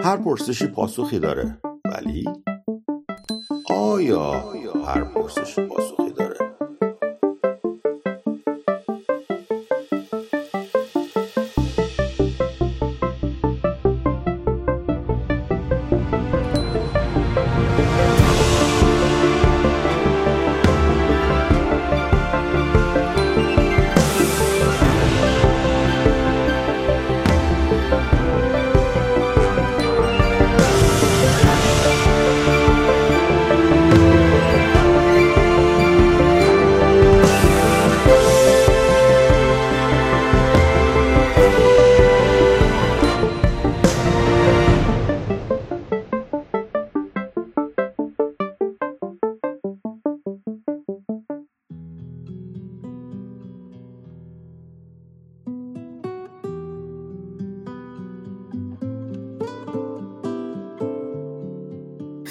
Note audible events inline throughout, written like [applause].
هر پرسشی پاسخی داره ولی آیا هر پرسشی پاسخی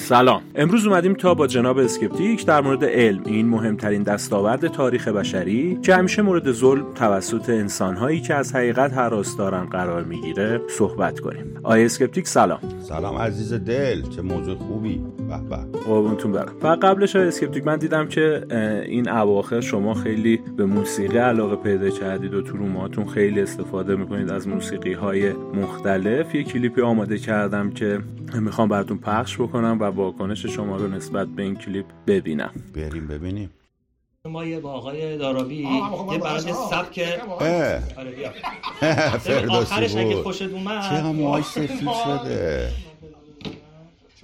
سلام. امروز اومدیم تا با جناب اسکپتیک در مورد علم این مهمترین دستاورد تاریخ بشری که همیشه مورد ظلم توسط انسانهایی که از حقیقت هراس دارن قرار می‌گیره صحبت کنیم. آقای اسکپتیک سلام. سلام عزیز دل چه موضوع خوبی؟ به به. قربونتون برم. و قبلش آقای اسکپتیک من دیدم که این اواخر شما خیلی به موسیقی علاقه پیدا کردید و تو room اتون خیلی استفاده می‌کنید از موسیقی های مختلف. یه کلیپی آماده کردم که می‌خوام براتون پخش بکنم و واکنش شما رو نسبت به این کلیپ ببینم. بریم ببینیم. ما یه با آقای دارابی یه برای سبک آره [laughs] آخرش اگه خوشت اومد. چه موهاش سفید شده.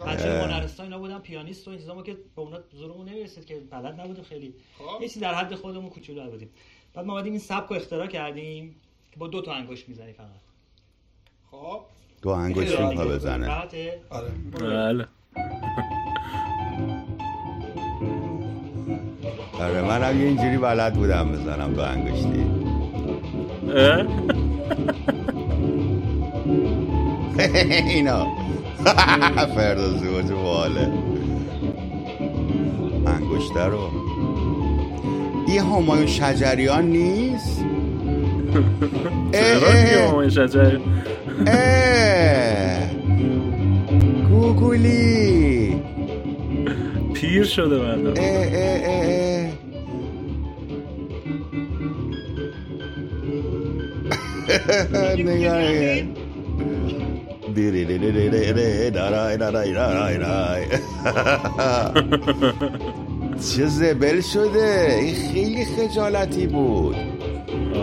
بچه هنرستان اینا بودن پیانیست و این چیزا ما که به اونا زورمون نمی‌رسید که بلد نبودیم خیلی. یه چیزی در حد خودمون کوچولو بودیم بعد ما اومدیم این سبک رو اختراع کردیم که با دو تا انگشت می‌زنی فقط. خب. دو انگشت اینها بزنه. آره. بله. آره منم یه اینجوری بلد بودم بزنم دو انگشتی [laughs] اینا. [laughs] فردوسی باشه باله انگشته رو. یه همایون شجریان نیست؟ [laughs] چرا همایون شجریان؟ گوگولی پیر شده بنده اه اه اه اه. نگاه دیری دیری دیری دیری دارای دارای دارای دارای. چه زبل شده این خیلی خجالتی بود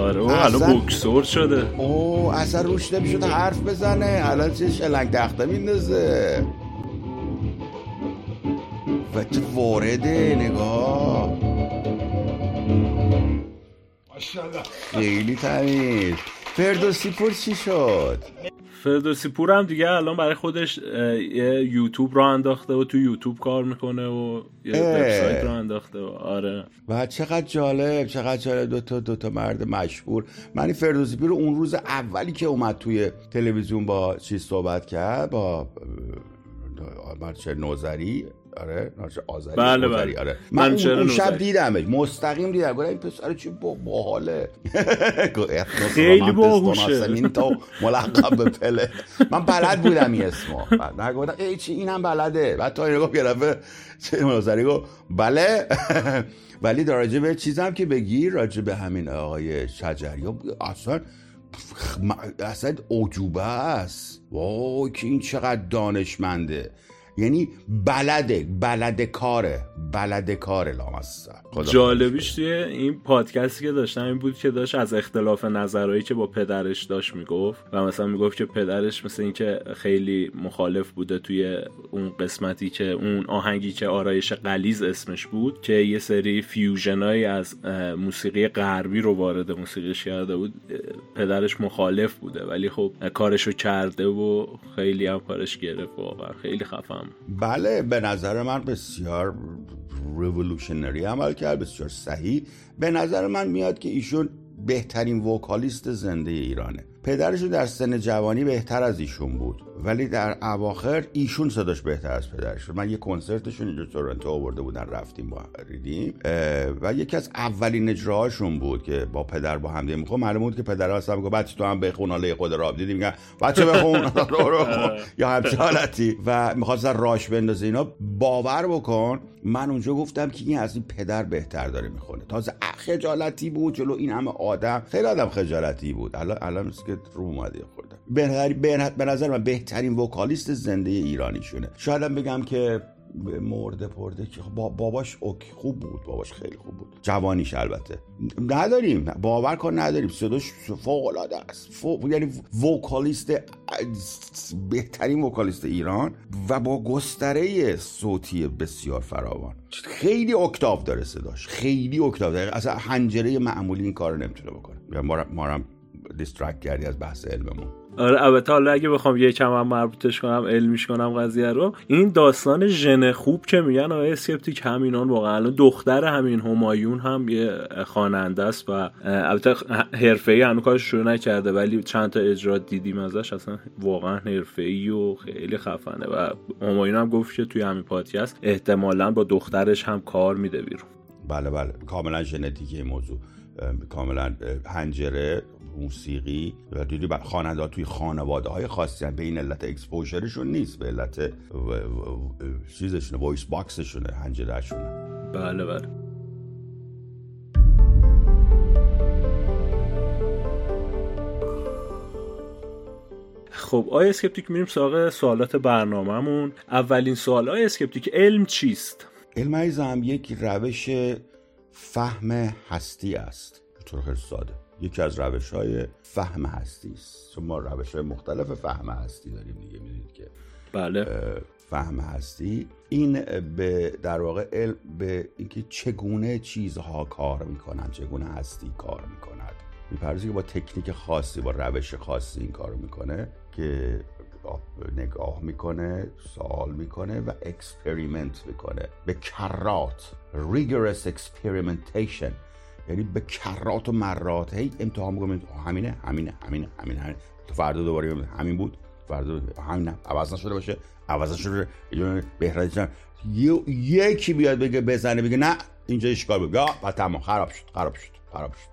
آره. و اصلا- الان بوکسور شده. اوه اصلا روش نمی‌شد حرف بزنه. الان چه شلنگ تخته میندازه. و چه وارده نگاه. خیلی تمیز فردوسی پور چی شد؟ فردوسی پور هم دیگه الان برای خودش یه یوتیوب را انداخته و تو یوتیوب کار می‌کنه و یه. وبسایت را انداخته و آره. و چقدر جالب چقدر جالب. دو تا دو تا مرد مشهور. من فردوسی پور اون روز اولی که اومد توی تلویزیون با چیز صحبت کرد با مرچه نوزری آره آذری بله، بله. آره. من منوچهر اون, اون شب. دیدمش. مستقیم دیدم. گفتم این پسر چی با باحاله. [laughs] خیلی باهوشه. این تو ملقب به پله. من بلد بودم این اسمو. بعد من گفتم ای چی اینم بلده. بعد تا اینو گفت دفعه چه نوذری گفت بله. [laughs] ولی در راجع به چیزم که بگی راجع به همین آقای شجریان اصلا اصلا عجوبه است. وای که این چقدر دانشمنده. یعنی بلده بلد کاره بلد کاره لامصب جالبیش توی این پادکستی که داشتم این بود که داشت از اختلاف نظرهایی که با پدرش داشت می‌گفت و مثلا می‌گفت که پدرش مثل اینکه خیلی مخالف بوده توی اون قسمتی که اون آهنگی که آرایش غلیظ اسمش بود که یه سری fusion ایی از موسیقی غربی رو وارد موسیقیش کرده بود پدرش مخالف بوده. ولی خب کارشو کرده و خیلی هم کارش گرفت واقعا. خیلی بله به نظر من بسیار revolutionary عمل کرد بسیار صحیح. به نظر من میاد که ایشون بهترین vocalist زنده ایرانه. پدرشون در سن جوانی بهتر از ایشون بود. ولی در اواخر ایشون صداش بهتر از پدرش من یه کنسرتشون اینجا تورنتو آورده بودن رفتیم با ریدیم. و یکی از اولین اجراهاشون بود که با پدر با همدیگه می‌خوام معلوم بود که پدر اصلا میگه بچه تو هم بخون حالا خود راب دیدیم میگن بچه بخون یا همچین حالتی. و می‌خواست راش بندازه اینا. باور بکن من اونجا گفتم که این از این پدر بهتر داره می‌خونه. تازه خجالتی بود جلو این همه آدم. خیلی آدم خجالتی بود. الان الان که رو اومده خوردم به نظر من بهترین وکالیست زنده ایرانیشونه. شاید بگم که مرده پرده که با باباش اوک خوب بود باباش خیلی خوب بود. جوانیش البته. نداریم. باور کن نداریم. صداش فوق العاده است. فوق... یعنی vocalist بهترین vocalist ایران و با گستره صوتی بسیار فراوان. خیلی اکتاو داره صداش. خیلی اکتاو داره. اصلا حنجره معمولی این کار نمی‌تونه بکنه. ما distract کردی از بحث علممون. آره البته حالا اگه بخوام یکم هم مربوطش کنم علمیش کنم قضیه رو این داستان ژن خوب که میگن؟ آقای اسکپتیک همینان واقعا الان دختر همین همایون هم یه خواننده است و البته حرفه‌ای هنوز کارش شروع نکرده ولی چند تا اجرا دیدیم ازش اصلا واقعا حرفه‌ای و خیلی خفنه و همایون هم گفت که توی همین پادکست احتمالا با دخترش هم کار میده بیرون. بله بله. کاملا ژنتیکی موضوع. کاملا حنجره موسیقی و دیدی خواننده توی خانواده های خاصی به این علت exposure شون نیست به علت چیزشونه voice box شونه حنجره‌شونه بله بله. خب آیا اسکپتیک میریم سراغ سوالات برنامهمون. اولین سوال آیا اسکپتیک علم چیست؟ علم عزیزم یک روش فهم هستی است. به طور خیلی ساده. یکی از روش های فهم هستی است. چون ما روش های مختلف فهم هستی داریم دیگه می‌دونید که بله. فهم هستی. این به در واقع علم به اینکه چگونه چیزها کار می‌کنن چگونه هستی کار می‌کند. میپرزی که با تکنیک خاصی با روش خاصی این کار می‌کنه که نگاه می‌کنه سوال می‌کنه و experiment می‌کنه. به کرات rigorous experimentation یعنی به کرات و مرات. هی امتحان می‌کنم. همینه همینه همینه همینه همینه. تو فردا دوباره همین بود. فردا همین عوض نشده باشه. عوض نشده بهتر یکی بیاد بگه بزنه بگه نه اینجا اشکال یا بعد تمام. خراب شد خراب شد خراب شد.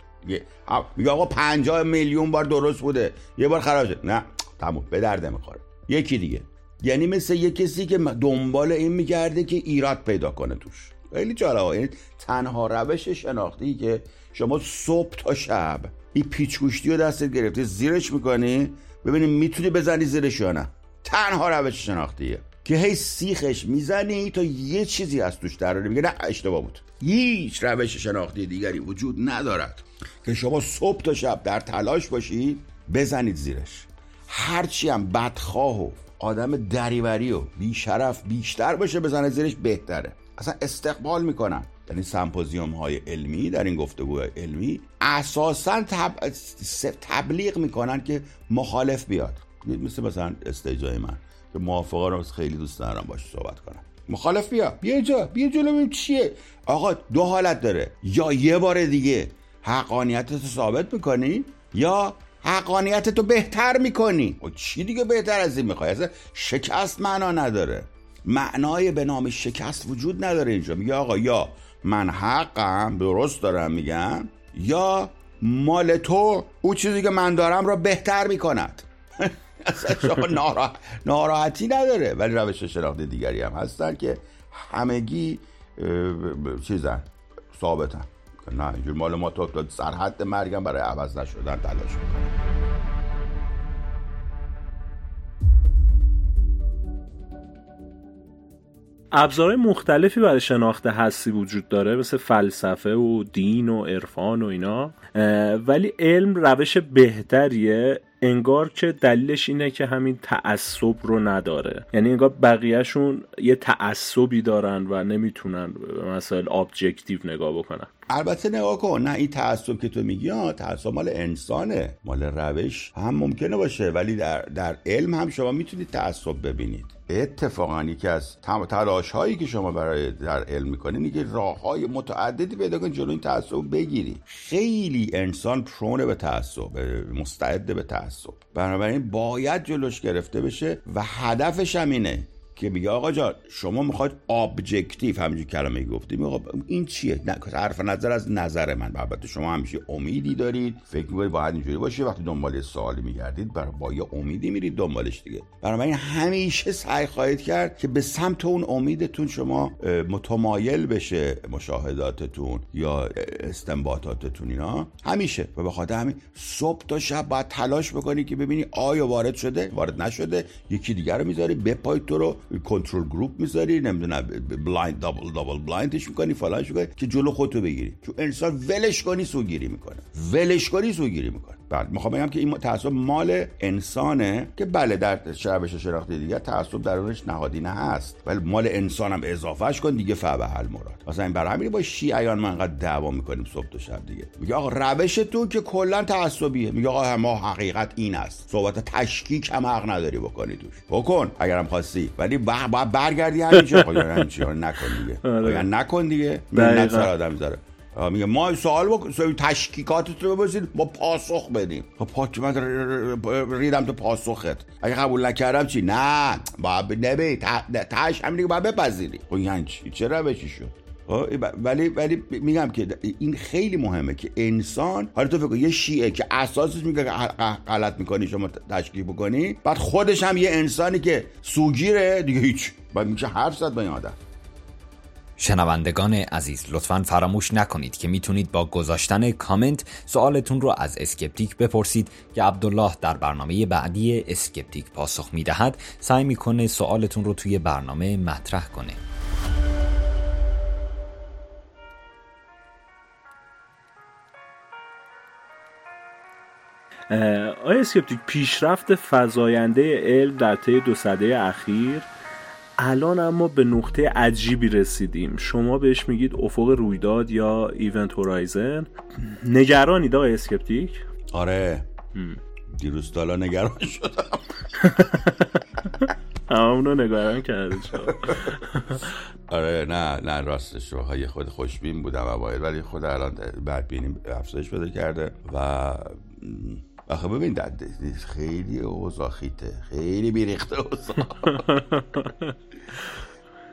میگه آقا 50 میلیون بار درست بوده. یه بار خراب شد. نه تموم. به درد می‌خوره یکی دیگه. یعنی مثل یه کسی که دنبال این میگرده که ایراد پیدا کنه توش. خیلی جالبه یعنی تنها روش شناختی که شما صبح تا شب این پیچگوشتی رو دستت گرفتی زیرش می‌کنی ببینی می‌تونی بزنی زیرش یا نه. تنها روش شناختیه. که هی سیخش می‌زنی تا یه چیزی از توش در میگه نه اشتباه بود. هیچ روش شناختی دیگری وجود ندارد که شما صبح تا شب در تلاش باشید بزنید زیرش. هرچی هم بدخواه و آدم دریوری و بیشرف بیشتر باشه بزنه زیرش بهتره. اصلا استقبال می‌کنن. این سمپوزیوم های علمی در این گفتگو علمی اساسا تب... تبلیغ می‌کنن که مخالف بیاد. مثل مثلا استیجای من که موافقه رو خیلی دوست دارم باش صحبت کنم. مخالف بیا بیا جا بیا جلو ببین چیه. آقا دو حالت داره. یا یه بار دیگه حقانیت رو ثابت می‌کنی یا حقانیت تو بهتر می‌کنی. و چی دیگه بهتر از این می‌خوای؟ شکست معنا نداره. معنای به نام شکست وجود نداره اینجا. میگه آقا یا من حقم درست دارم میگم یا مال تو او چیزی که من دارم را بهتر می‌کند. [laughs] شما ناراحتی نداره. ولی روش شناخت دیگری هم هستن که همگی چیزن ثابتن. نه اینجور مال ما تا سرحد مرگم برای عوض نشدن تلاش می‌کنن. ابزارهای مختلفی برای شناخت هستی وجود داره مثل فلسفه و دین و عرفان و اینا. ولی علم روش بهتریه انگار که دلیلش اینه که همین تعصب رو نداره. یعنی انگار بقیهشون یه تعصبی دارن و نمی‌تونن مثلا ابجکتیو نگاه بکنن. البته نگاه کن نه این تعصب که تو میگی ها تعصب مال انسانه. مال روش هم ممکنه باشه ولی در, در علم هم شما می‌تونید تعصب ببینید. اتفاقا یکی از تلاش هایی که شما برای در علم می‌کنین که راه های متعددی پیدا کنید جلوی این تعصب بگیری خیلی انسان پرونه به تعصب مستعد به تعصب. بنابراین باید جلوش گرفته بشه و هدفش هم اینه که میگه آقا جان شما می‌خواید ابجکتیو همینجور کلمه گفتیم. آقا این چیه؟ نه حرف نظر از نظر من. البته شما همیشه امیدی دارید. فکر می‌کنید باید اینجوری باشه. وقتی دنبال سوالی میگردید برای با یه امیدی میرید دنبالش دیگه. برای همیشه سعی خواهید کرد که به سمت اون امیدتون شما متمایل بشه مشاهداتتون یا استنباطاتتون اینا. همیشه. و به خاطر همین صبح تا شب باید تلاش بکنی که ببینی آیا وارد شده وارد نشده یکی دیگر رو می‌ذاری بپای تو رو control group می‌ذاری نمی‌دونم blind double double blind ش می‌کنی فلانش می‌کنی که جلو خودتو بگیری. چون انسان ولش کنی سوگیری می‌کنه. ولش کنی سوگیری می‌کنه. بله. می‌خوام بگم که این تعصب مال انسانه که بله در شعبش شناختی دیگه تعصب درونش نهادینه هست. ولی مال انسانم اضافهش کن دیگه فبها المراد. مثلا این برای همین با شیعیان من انقدر دعوا می‌کنیم صبح تا شب دیگه. میگه آقا روشتون که کلا تعصبیه. میگه آقا ما حقیقت این است. صحبت تشکیک هم حق نداری بکنی توش. بکن اگرم خواستی. ولی باید برگردی همینجا. خب نکن دیگه. آره. نکن دیگه. منت سر آدم داره میگه ما سوال بکن تشکیکاتت رو بپرسید با پاسخ بدیم. خب پاک من ریدم تو پاسخت. اگه قبول نکردم چی؟ نه باید نبی تش همین باید بپذیری. خب یعنی چی؟ چه روشی شد؟ خب، ولی ولی میگم که این خیلی مهمه که انسان حالا تو فکر یه شیعه که اساسش میگه غلط می‌کنی شما تشکیک بکنی بعد خودش هم یه انسانی که سوگیره دیگه هیچ. بعد میشه حرف زد با این آدم؟ شنوندگان عزیز لطفا فراموش نکنید که می‌تونید با گذاشتن کامنت سوالتون رو از اسکپتیک بپرسید که عبدالله در برنامه بعدی اسکپتیک پاسخ می‌دهد. سعی می‌کنه سوالتون رو توی برنامه مطرح کنه. آقای اسکپتیک پیشرفت فزاینده علم در طی دو سده اخیر الان اما به نقطه عجیبی رسیدیم. شما بهش میگید افق رویداد یا event horizon. نگرانید آقای اسکپتیک؟ آره. دیروز تا حالا نگران شدم. [laughs] همونو نگران کرده [laughs] آره نه نه راستش رو. های خود خوشبین بودم اوایل ولی خود الان بدبینیم افزایش پیدا کرده و آخه ببین خیلی اوضاع خیته. خیلی بیریخته اوضاع. [laughs]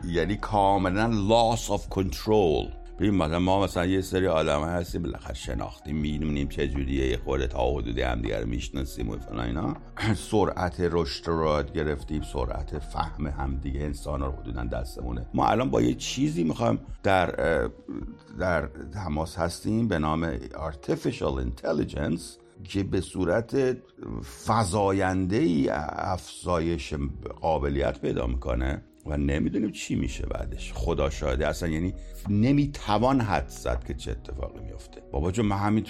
یعنی کاملا loss of control. ببین مثلا ما مثلا یه سری آدم هستیم بالاخره شناختیم می‌دونیم چه جوریه. یه خورده تا حدودی هم دیگر می‌شناسیم و فلان اینا. [clears throat] سرعت رشد رو یاد گرفتیم سرعت فهم هم دیگه انسان رو حدودا دستمونه. ما الان با یه چیزی می‌خوایم در در تماس هستیم به نام artificial intelligence. که به صورت فزاینده ای افزایش قابلیت پیدا می‌کنه. و نمی‌دونیم چی میشه بعدش. خدا شاهده اصلا یعنی نمی‌توان حدس زد که چه اتفاقی میفته بابا جون من همین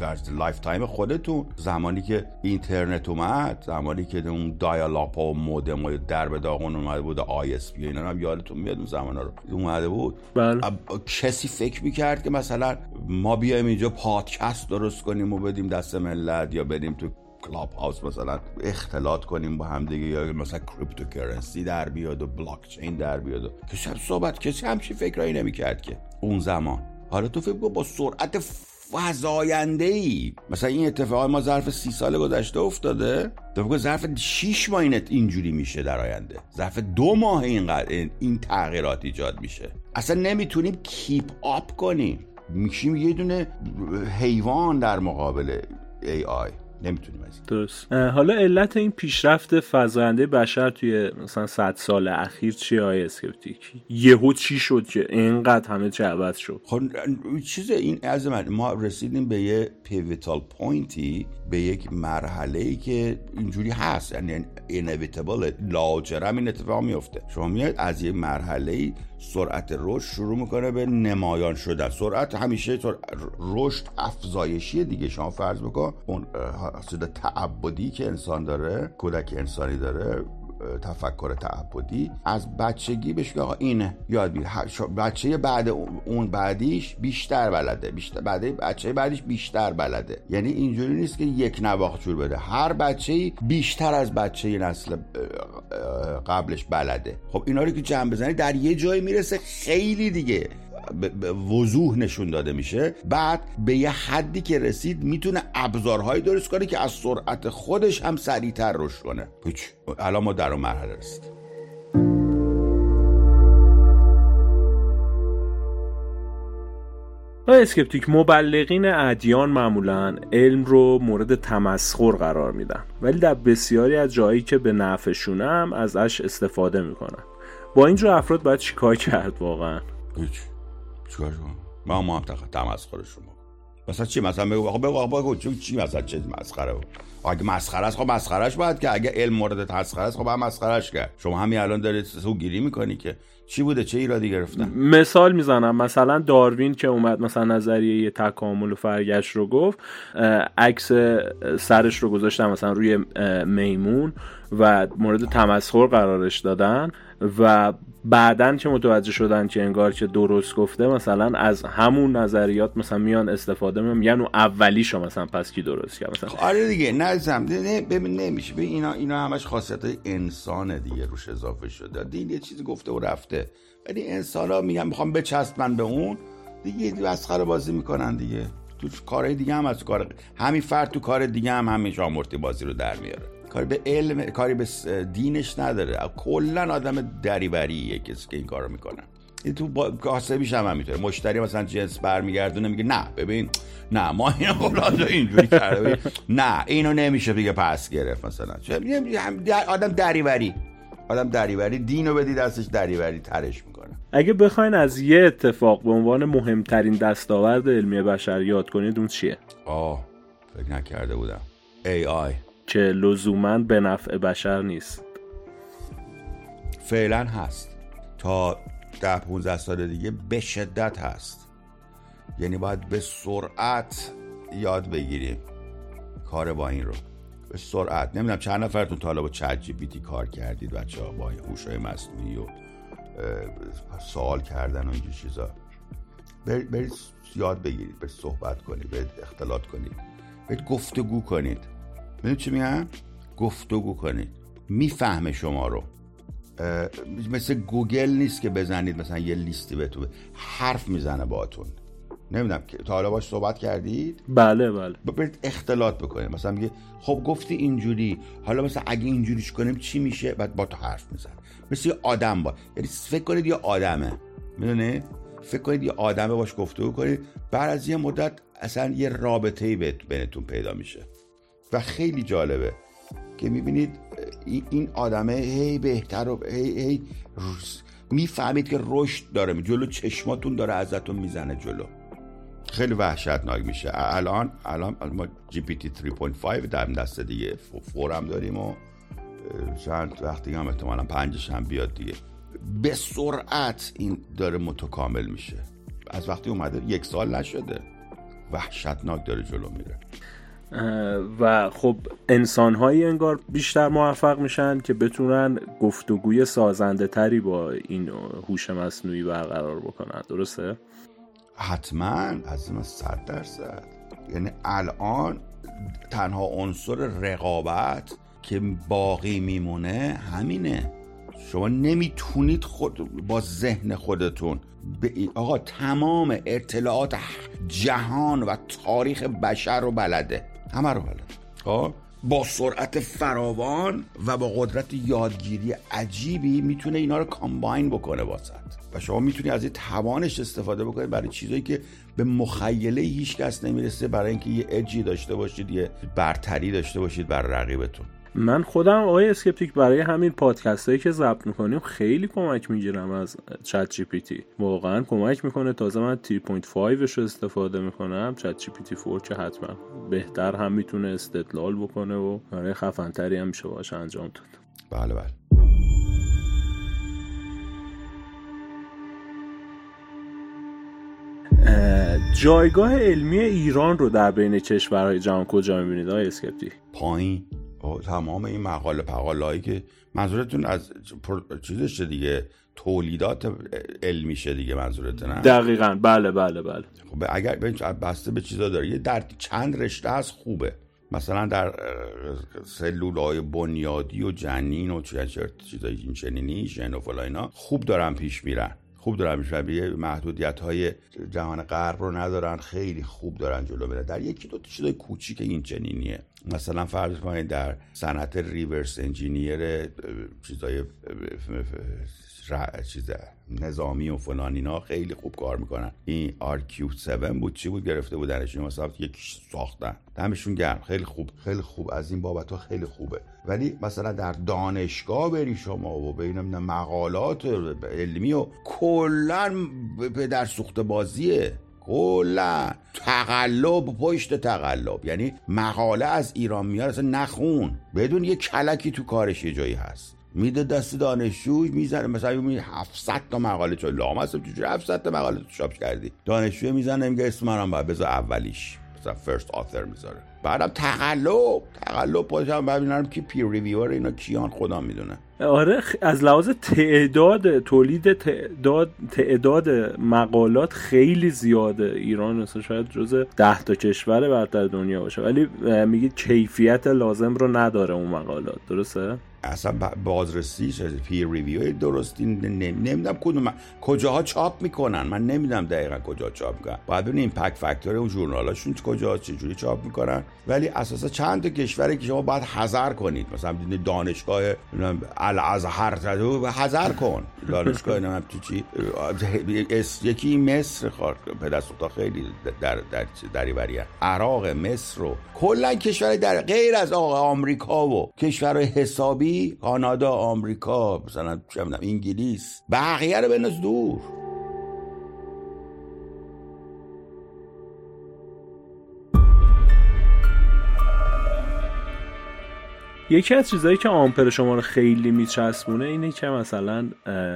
در lifetime خودتون. زمانی که اینترنت اومد زمانی که اون dial-up ا و مودم و درب داغون اومده بود ISP اینا هم یادتون میاد اون زمانا رو؟ اومده بود؟ بله. کسی فکر می‌کرد که مثلا ما بیایم اینجا پادکست درست کنیم و بدیم دست ملت یا بدیم تو کلاب هاوس مثلا اختلاط کنیم با هم دیگه یا مثلا cryptocurrency در بیاد و بلاک چین در بیاد و کسی هم صحبت کسی همچین فکرایی نمی‌کرد که. اون زمان. حالا تو فکر با سرعت فزاینده ای مثلا این اتفاق ما ظرف سی سال گذشته افتاده. تو ظرف 6 ماه اینجوری میشه در آینده. ظرف دو ماه اینقدر این تغییرات ایجاد میشه. اصلا نمی‌تونیم keep up کنیم. میشیم یه دونه حیوان در مقابل AI نمی‌تونیم از درست. حالا علت این پیشرفت فزاینده بشر توی مثلا 100 سال اخیر چی های اسکپتیک؟ یهو چی شد که اینقدر همه چه شد؟ خب چیز این از من ما رسیدیم به یه pivotal point ی به یک مرحله ای که اینجوری هست یعنی inevitable لاجرم این اتفاق میفته شما میاد از یک مرحله سرعت رشد شروع می‌کنه به نمایان شدن. سرعت همیشه رشد افزایشی دیگه. شما فرض بکن اون حاصل تعبدی که انسان داره کودک انسانی داره تفکر تعبدی از بچگی بهش آقا اینه یاد بگیر. بچه بعد اون بعدیش بیشتر بلده. بیشتر بعد بچه بعدیش بیشتر بلده. یعنی اینجوری نیست که یک نواخت جور بده. هر بچه بیشتر از بچه نسل قبلش بلده. خب اینا رو که جمع بزنی در یه جای می‌رسه خیلی دیگه. به وضوح نشون داده میشه. بعد به یه حدی که رسید می‌تونه ابزارهایی درست کنه که از سرعت خودش هم سریعتر رشد کنه. هیچ. الان ما در اون مرحله رسید اسکپتیک مبلغین ادیان معمولا علم رو مورد تمسخر قرار میدن. ولی در بسیاری از جایی که به نفعشونه هم ازش استفاده می‌کنن. با اینجور افراد باید چیکار کرد واقعا؟ هیچ. چیکار کنم ما ما هم تمسخر شما. مثلا چی؟ مثلا بگو بگو آقا بگو چی مثلا چه مسخره؟ بود اگه مسخره است خب مسخرهش باید که اگه علم مورد تسخیر است خب هم مسخرهش کرد. شما همین الان دارید سو گیری می‌کنی که چی بوده؟ چه ایرادی گرفتن؟ مثال می‌زنم. مثلا داروین که اومد مثلا نظریه تکامل و فرگشت رو گفت عکس سرش رو گذاشتن مثلا روی میمون و مورد تمسخر قرارش دادن. و بعدا که متوجه شدن که انگار که درست گفته مثلا از همون نظریات مثلا میان استفاده میان یعنی اولیشو مثلا پس کی درست کرد؟ مثلا خب، آره دیگه نه نه ببین نمیشه. ببین اینا اینا همش خاصیت انسان دیگه روش اضافه شده. دین یه چیزی گفته و رفته. ولی انسان ها میگن می‌خوام بچسبن به اون. دیگه مسخره بازی می‌کنن دیگه. تو کارهای دیگه هم از کار همین فرد تو کار دیگه هم همین شامورتی بازی رو در میاره. کاری به علم کاری به دینش نداره. کلا آدم دریوریه کسی که این کارو می‌کنن این تو. کاسبیش هم همینطوره. مشتری مثلا جنس برمیگردونه میگه نه ببین نه ما [laughs] اینو قبل اینجوری کرده. نه اینو نمیشه دیگه پس گرفت مثلا. آدم دریوری. آدم دریوری. دینو بدی دستش دریوری ترش می‌کنه. اگه بخواین از یه اتفاق به عنوان مهمترین دستاورد علمی بشر یاد کنید اون چیه؟ آه فکر نکرده بودم. AI که لزوما به نفع بشر نیست. فعلا هست. تا ده 15 سال دیگه به شدت هست. یعنی باید به سرعت یاد بگیریم کار با این رو. به سرعت. نمی‌دونم چند نفرتون تا با چت جی بیتی کار کردید بچه ها با هوش های مصنوعی و سوال کردن و اینجور چیزا. برید یاد بگیرید برید صحبت کنید برید اختلاط کنید برید گفتگو کنید. می‌دونید چی میگم؟ گفتگو کنید. می‌فهمه شما رو. مثل گوگل نیست که بزنید مثلا یه لیستی بهتون حرف می‌زنه باهاتون. نمی‌دونم که تا حالا باش صحبت کردید؟ بله بله. برید اختلاط بکنید. مثلا میگه خب گفتی اینجوری. حالا مثلا اگه اینجوریش کنیم چی میشه؟ بعد با تو حرف میزن مثل یه آدم با یعنی فکر کنید یه آدمه. می‌دونی؟ فکر کنید یه آدمه باش گفتگو کنید. بعد از یه مدت اصلا یه رابطه ای بینتون پیدا میشه. و خیلی جالبه که می‌بینید این آدمه هی بهتر و هی, هی می‌فهمید که رشد داره جلو چشماتون داره ازتون می‌زنه جلو. خیلی وحشتناک میشه. الان الان ما جی پی تی 3.5 در دست دیگه فورم داریم و چند وقتی هم احتمالا پنجش هم بیاد دیگه. به سرعت این داره متکامل میشه. از وقتی اومده یک سال نشده. وحشتناک داره جلو میره. و خب انسان هایی انگار بیشتر موفق میشن که بتونن گفتگوی سازنده تری با این هوش مصنوعی برقرار بکنن. درسته؟ حتما. از ما صد درصد. یعنی الان تنها عنصر رقابت که باقی میمونه همینه. شما نمی‌تونید خود با ذهن خودتون آقا تمام اطلاعات جهان و تاریخ بشر رو بلده. همه رو بلده خب. با سرعت فراوان و با قدرت یادگیری عجیبی می‌تونه اینا رو کامباین بکنه واسط. و شما می‌تونی از این توانش استفاده بکنید برای چیزایی که به مخیله هیچ کس نمی‌رسه برای اینکه یه اجی داشته باشید یه برتری داشته باشید بر رقیبتون. من خودم آقای اسکپتیک برای همین پادکست هایی که ضبط می‌کنیم خیلی کمک می‌گیرم از چت جی پی تی. واقعا کمک می‌کنه. تازه من 3.5 رو استفاده می‌کنم. چت جی پی تی 4 که حتما بهتر هم می‌تونه استدلال بکنه و برای خفنتری هم میشه باشه انجام داد. بله بله. جایگاه علمی ایران رو در بین کشورهای جهان کجا می‌بینید آقای اسکپتی پایین. تمام این مقاله پقاله که منظورتون از چیزش دیگه تولیدات علمیشه دیگه منظورت نه دقیقا. بله بله بله. خب اگر بسته به چیزا داره. یه در چند رشته هست خوبه. مثلا در سلول های بنیادی و جنین و چیزای این چنینی ژن و فلاینا خوب دارن پیش میرن. خوب دارن میشن. محدودیت های جهان غرب رو ندارن. خیلی خوب دارن جلو میرن. در یکی دو تا چیزای کوچیک این چنینیه. مثلا فرض کنید در صنعت ریورس انجینیر چیزای چیز نظامی و فلان اینا خیلی خوب کار می‌کنن. این RQ7 بود چی بود گرفته بودنش مثلا یک ساختن. دمشون گرم. خیلی خوب. خیلی خوب. از این بابت ها خیلی خوبه. ولی مثلا در دانشگاه بری شما و بین مقالات علمی و کلا در سوخت بازیه. کلا. تقلب پشت تقلب. یعنی مقاله از ایران میاد اصلا نخون. بدون یه کلکی تو کارش یه جایی هست. میده دست دانشجو می‌زنه. مثلا می 700 تا مقاله چون لام هست چجوری 700 تا مقاله تو چاپ کردی؟ دانشجو می‌زنه میگه اسم منم باید بذار اولیش. مثلا فرست آثر می‌ذاره. بعدم تقلب تقلب پاشم. ببینم که پیر ریویور اینا کیان خدا می‌دونه آره از لحاظ تعداد تولید تعداد تعداد مقالات خیلی زیاده. ایران مثلا شاید جز ده تا کشور برتر دنیا باشه. ولی میگید کیفیت لازم رو نداره اون مقالات. درسته؟ اصلا بازرسی پیر ریویو درستی نمی‌دونم کدوم کجاها چاپ می‌کنن؟ من نمی‌دونم دقیقا کجا چاپ می‌کنن. باید ببینیم پک فکتور اون ژورنالاشون کجا چجوری چاپ می‌کنن. ولی اساسا چند تا کشوری که شما باید حذر کنید. مثلا دانشگاه الازهر حذر کن. دانشگاه نمیم تو چی. یکی مصر خار. پدر خیلی در در دریوریه. عراق مصر رو کلا کشور در غیر از آمریکا و کشور حسابی کانادا آمریکا مثلا انگلیس. بقیه رو بنز دور. یکی از چیزهایی که آمپر شما رو خیلی میچسبونه اینه که مثلا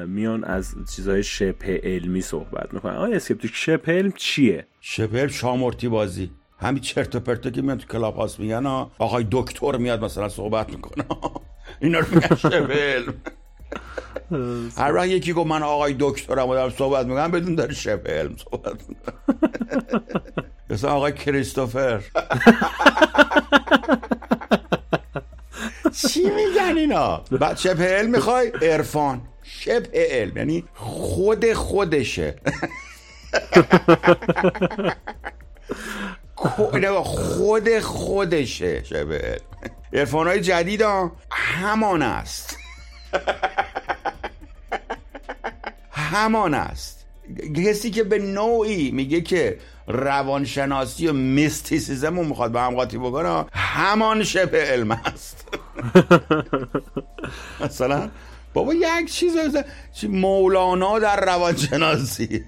میان از چیزهای شبه علمی صحبت می‌کنن. آیا اسکپتیک شبه علم چیه؟ شبه علم شامورتی بازی. همین چرت و پرتا که میان تو کلاب هاست میگن آقای دکتر میاد مثلا صحبت می‌کنه. [laughs] اینا رو میگن شبه علم هر وقت یکی گفت من آقای دکترم و دارم صحبت می‌کنم بدون داره شبه علم صحبت مثلا آقای کریستوفر. چی میگن اینا؟ بعد شبه علم می‌خوای؟ عرفان. شبه علم یعنی خود خودشه. [laughs] خود خودشه شبه. علم های جدید همان است. همان است. کسی که به نوعی میگه که روانشناسی و میستیسیزم رو می‌خواد به هم قاطی بکنه همان شبه علم است. [laughs] مثلا بابا یک چیز چی مولانا در روانشناسی.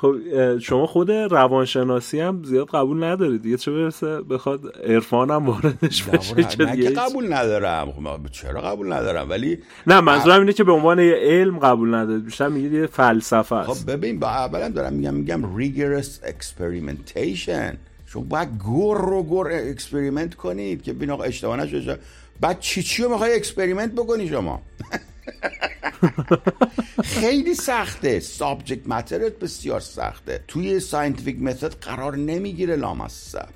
خب شما خود روانشناسی هم زیاد قبول ندارید. دیگه چه برسه بخواد عرفان هم واردش بشه من که قبول ندارم. خب چرا قبول ندارم؟ ولی نه منظورم اینه که به عنوان یه علم قبول ندارید. بیشتر میگید یه فلسفه است. خب ببین با اولا دارم میگم میگم rigorous experimentation. شما باید گر رو گر experiment کنید که بین آقا اشتباه نشه بعد چی چی رو می‌خوای experiment بکنی شما؟ [laughs] خیلی سخته. subject matter ت بسیار سخته. توی scientific method قرار نمی‌گیره لامصب.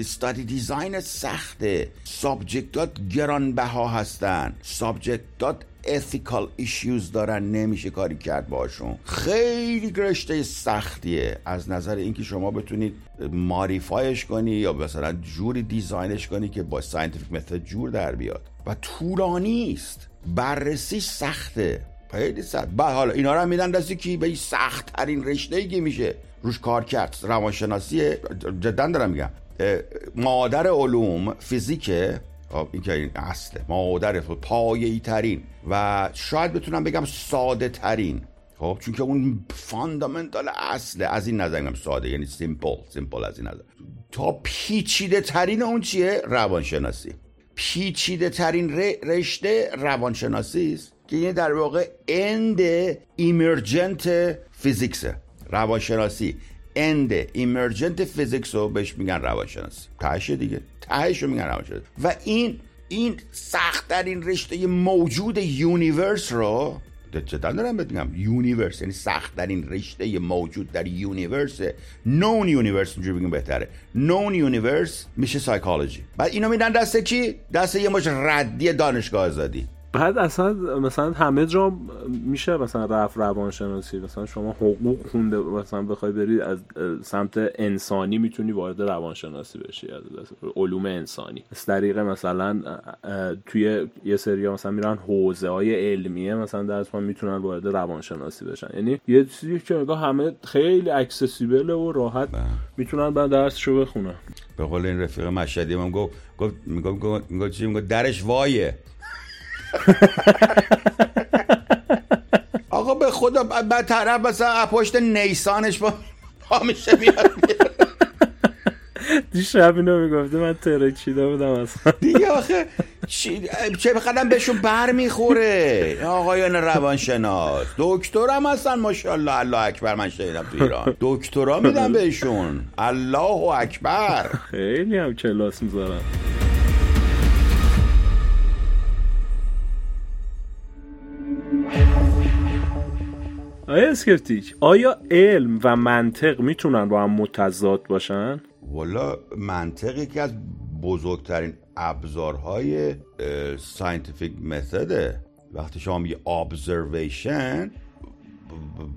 study design سخته. subject ات گرانبها هستن. subject ات ethical issues دارن نمیشه کاری کرد باشون. خیلی رشته سختیه. از نظر اینکه شما بتونید modify ش کنی یا مثلا جوری design ش کنی که با scientific method جور در بیاد. و طولانی است بررسی سخته. خیلی سخت. بعد حالا اینا رو میدن دست کی به سخت ترین رشته ای میشه روش کار کرد. روانشناسی جدا دارم میگم. مادر علوم فیزیکه. این که این اصله مادر پایه‌ای ترین و شاید بتونم بگم ساده ترین خب چون که اون fundamental اصله از این نظر میگم ساده یعنی simple simple از این نظر. تا پیچیده ترین اون چیه؟ روانشناسی. پیچیده ترین رشته روانشناسی است که یه در واقع end emergent physics ه روانشناسی end emergent physics رو بهش میگن روانشناسی. تهش دیگه. تهش رو میگن روانشناسی و این این سخت ترین رشته موجود universe رو جدا دارم بهت universe یعنی سخت ترین رشته موجود در universe known universe اینجوری بگیم بهتره. known universe میشه سایکولوژی بعد اینو میدن دست کی دست یه مش ردی دانشگاه آزادی. بعد اصلا مثلا همه جا میشه مثلا رفت روانشناسی. مثلا شما حقوق خونده مثلا بخوای بری از سمت انسانی می‌تونی وارد روانشناسی بشی. از علوم انسانی. از طریق مثلا توی یه سری مثلا میرن حوزه های علمیه مثلا درس می‌تونن وارد روانشناسی بشن. یعنی یه چیزی که نگاه همه خیلی اکسسیبل و راحت بله. می‌تونن بعد درسشو بخونن. به قول این رفیق مشهدی من گفت گفت می‌گفت درش وایه. آقا به خدا بعد طرف مثلا پشت نیسانش با میشه میاد دیشب اینو می‌گفته من ترکیده بودم اصلا. دیگه آخه چه بخدم بهشون بر می‌خوره؟ آقایان روانشناس. دکترم هستن ماشاءالله. الله اکبر من شنیدم تو ایران. دکترا میدم بهشون. الله اکبر. خیلی هم کلاس می‌ذارم آیا اسکپتیک آیا علم و منطق می‌تونن با هم متضاد باشن؟ والا منطق یکی از بزرگترین ابزارهای scientific method ه وقتی شما میگه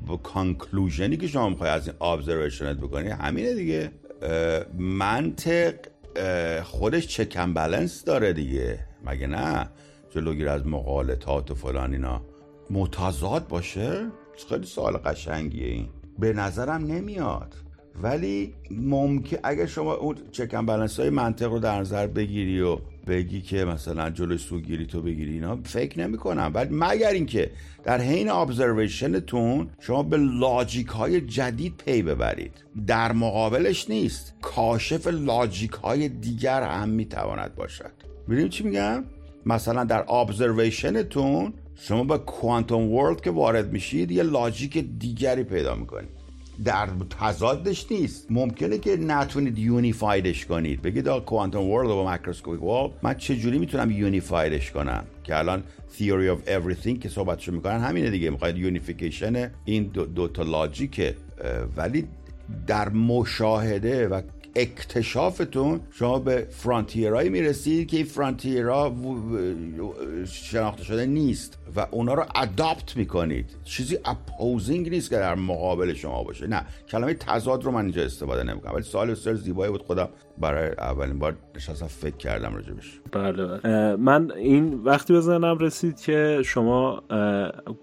با conclusion ی که شما می‌خوای از این observation ت بکنی همینه دیگه. منطق خودش check and balance داره دیگه. مگه نه؟ جلوگیر از مغالطات و فلان اینا. متضاد باشه؟ خیلی سوال قشنگیه این. به نظرم نمیاد. ولی ممکن اگر شما اون چکن بلنس های منطق رو در نظر بگیری و بگی که مثلا جلوی سوگیری تو بگیری اینا فکر نمی کنم ولی مگر اینکه در حین ابزرویشنتون شما به لاجیک های جدید پی ببرید. در مقابلش نیست. کاشف لاجیک های دیگر هم می‌تواند باشد. می‌دونیم چی میگم؟ مثلا در ابزرویشنتون شما به quantum world که وارد میشید یه logic دیگری پیدا می‌کنید. در تضادش نیست. ممکنه که نتونید unified ش کنید. بگید آقا quantum world و macroscopic world من چجوری می‌تونم unified ش کنم؟ که الان theory of everything که صحبتشو می‌کنن همینه دیگه. می‌خواید unification این دو, دو تا logic ه. ولی در مشاهده و اکتشافتون شما به frontier هایی می‌رسید که این frontier ها شناخته شده نیست و اونا رو adopt می‌کنید. چیزی opposing نیست که در مقابل شما باشه. نه کلمه تضاد رو من اینجا استفاده نمی‌کنم. ولی سوال بسیار زیبایی بود خودم برای اولین بار نشستم فکر کردم راجبش. بله, بله. من این وقتی به ذهنم رسید که شما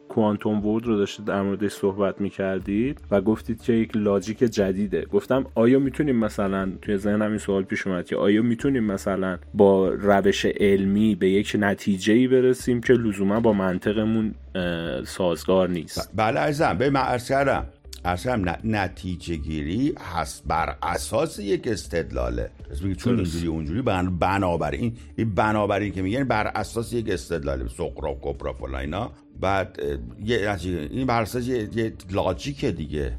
quantum world رو داشتید در موردش صحبت می‌کردید و گفتید که یک logic جدیده. گفتم آیا می‌تونیم مثلا توی ذهنم این سوال پیش اومد که آیا می‌تونیم مثلا با روش علمی به یک نتیجه ای برسیم که لزوما با منطقمون سازگار نیست؟ بله عزیزم. به من کردم. اصلا نتیجه گیری هست بر اساس یک استدلاله. میگه چون اینجوری اونجوری بنابراین این بنابراین که میگن بر اساس یک استدلاله سقرا کبرا فلان اینا. بعد یه این بر اساس یه, یه لاجیک دیگه.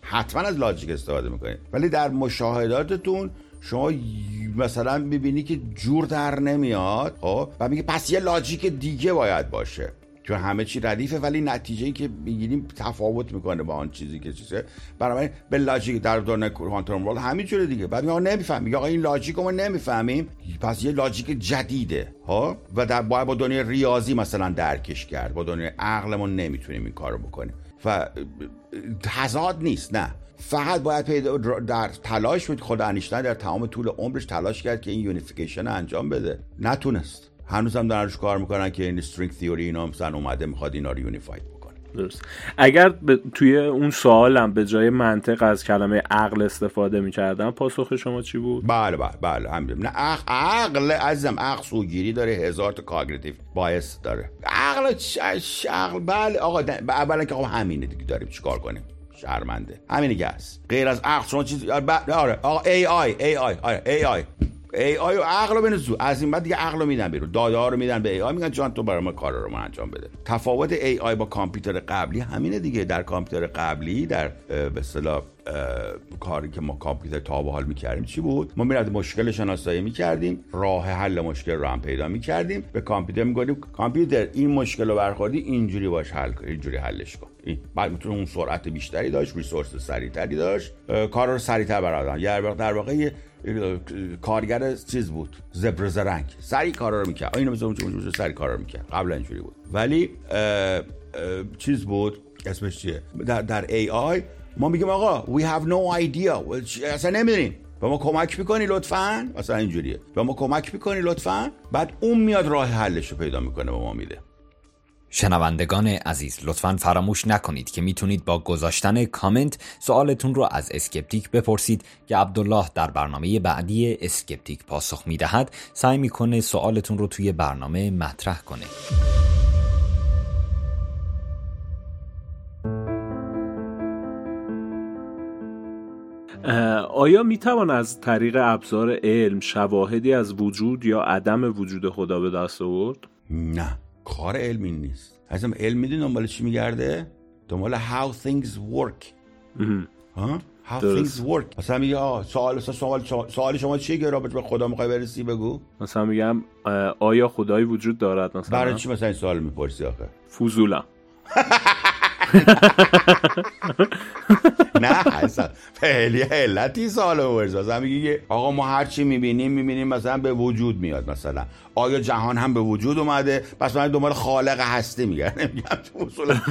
حتما از لاجیک استفاده می‌کنید. ولی در مشاهداتتون شما مثلا می‌بینی که جور در نمیاد خب؟ و میگه پس یه لاجیک دیگه باید باشه. چون همه چی ردیفه ولی نتیجه ای که می‌گیریم تفاوت می‌کنه با آن چیزی که چیزه. برای به logic در دوران کوانتوم همین جوره دیگه. بعد میگه نمی‌فهمیم میگه آقا این logic رو ما نمی‌فهمیم. پس یه logic جدیده ها؟ و در باید با دنیای ریاضی مثلا درکش کرد. با دنیای عقلمون نمی‌تونیم این کارو بکنیم. و تضاد نیست نه. فقط باید پیدا در تلاش بود. خود انیشتین در تمام طول عمرش تلاش کرد که این unification انجام بده. نتونست. هنوزم دارن روش کار می‌کنن که این string theory اینا مثلا اومده می‌خواد اینا رو unified بکنه. درست. اگر ب... توی اون سوالم به جای منطق از کلمه عقل استفاده می‌کردم پاسخ شما چی بود؟ بله بله بله همین نه عقل, عقل عزیزم عقل سوگیری داره هزار تا cognitive bias داره. عقل چ... عقل بله آقا اولا که آقا همینه دیگه داریم چیکار کنیم؟ شرمنده. همین دیگه است غیر از عقل شما چیز آره آقا ای آی ای آی آره ای آی ای آی عقل رو بنداز از این بعد دیگه عقل رو میدن بیرون. داده ها رو میدن به AI. میگن جان تو برای ما کار رو ما انجام بده. تفاوت AI با کامپیوتر قبلی همینه دیگه. در کامپیوتر قبلی در به اصطلاح کاری که ما کامپیوتر تا به حال می‌کردیم چی بود؟ ما می‌رفتیم مشکل شناسایی می‌کردیم. راه حل مشکل رو هم پیدا می‌کردیم. به کامپیوتر می‌گفتیم کامپیوتر این مشکل رو برخوردی اینجوری باش حل کن اینجوری حلش کن. این بعد می‌تونه اون سرعت بیشتری داشت ریسورس سریعتری داشت. کار رو سریعتر برادن یعنی در واقع کارگر چیز بود؟ زبر زرنگ. سری کارا رو می‌کرد. اینو مثل اون سری کارا رو می‌کرد. قبل اینجوری بود. ولی چیز بود؟ اسمش چیه؟ در, در AI ما میگیم آقا we have no idea. اصلا نمی‌دونیم. به ما کمک می‌کنی لطفا؟ مثلا اینجوریه. به ما کمک می‌کنی لطفا؟ بعد اون میاد راه حلش رو پیدا می‌کنه به ما میده. شنوندگان عزیز لطفا فراموش نکنید که می‌تونید با گذاشتن کامنت سوالتون رو از اسکپتیک بپرسید که عبدالله در برنامه بعدی اسکپتیک پاسخ می‌دهد. سعی می‌کنه سوالتون رو توی برنامه مطرح کنه. آیا می‌توان از طریق ابزار علم شواهدی از وجود یا عدم وجود خدا به دست آورد؟ نه. کار علمی نیست. اصلا علم می‌دونی دنبال چی میگرده؟ دنبال how things work. ها؟ how things work. مثلا میگه آه سوال سوال سوال شما چیه که رابط به خدا می‌خوای برسی؟ بگو. مثلا میگم آیا خدایی وجود دارد مثلا؟ برای چی مثلا این سوال می‌پرسی آخه؟ فضولا. [laughs] [laughs] نه اصلا خیلی علتی سوال ورز مثلا میگه آقا ما هر چی می‌بینیم می‌بینیم مثلا به وجود میاد مثلا. آیا جهان هم به وجود اومده؟ پس من دنبال خالق هستی میگردم نمیگم تو اصولا [laughs]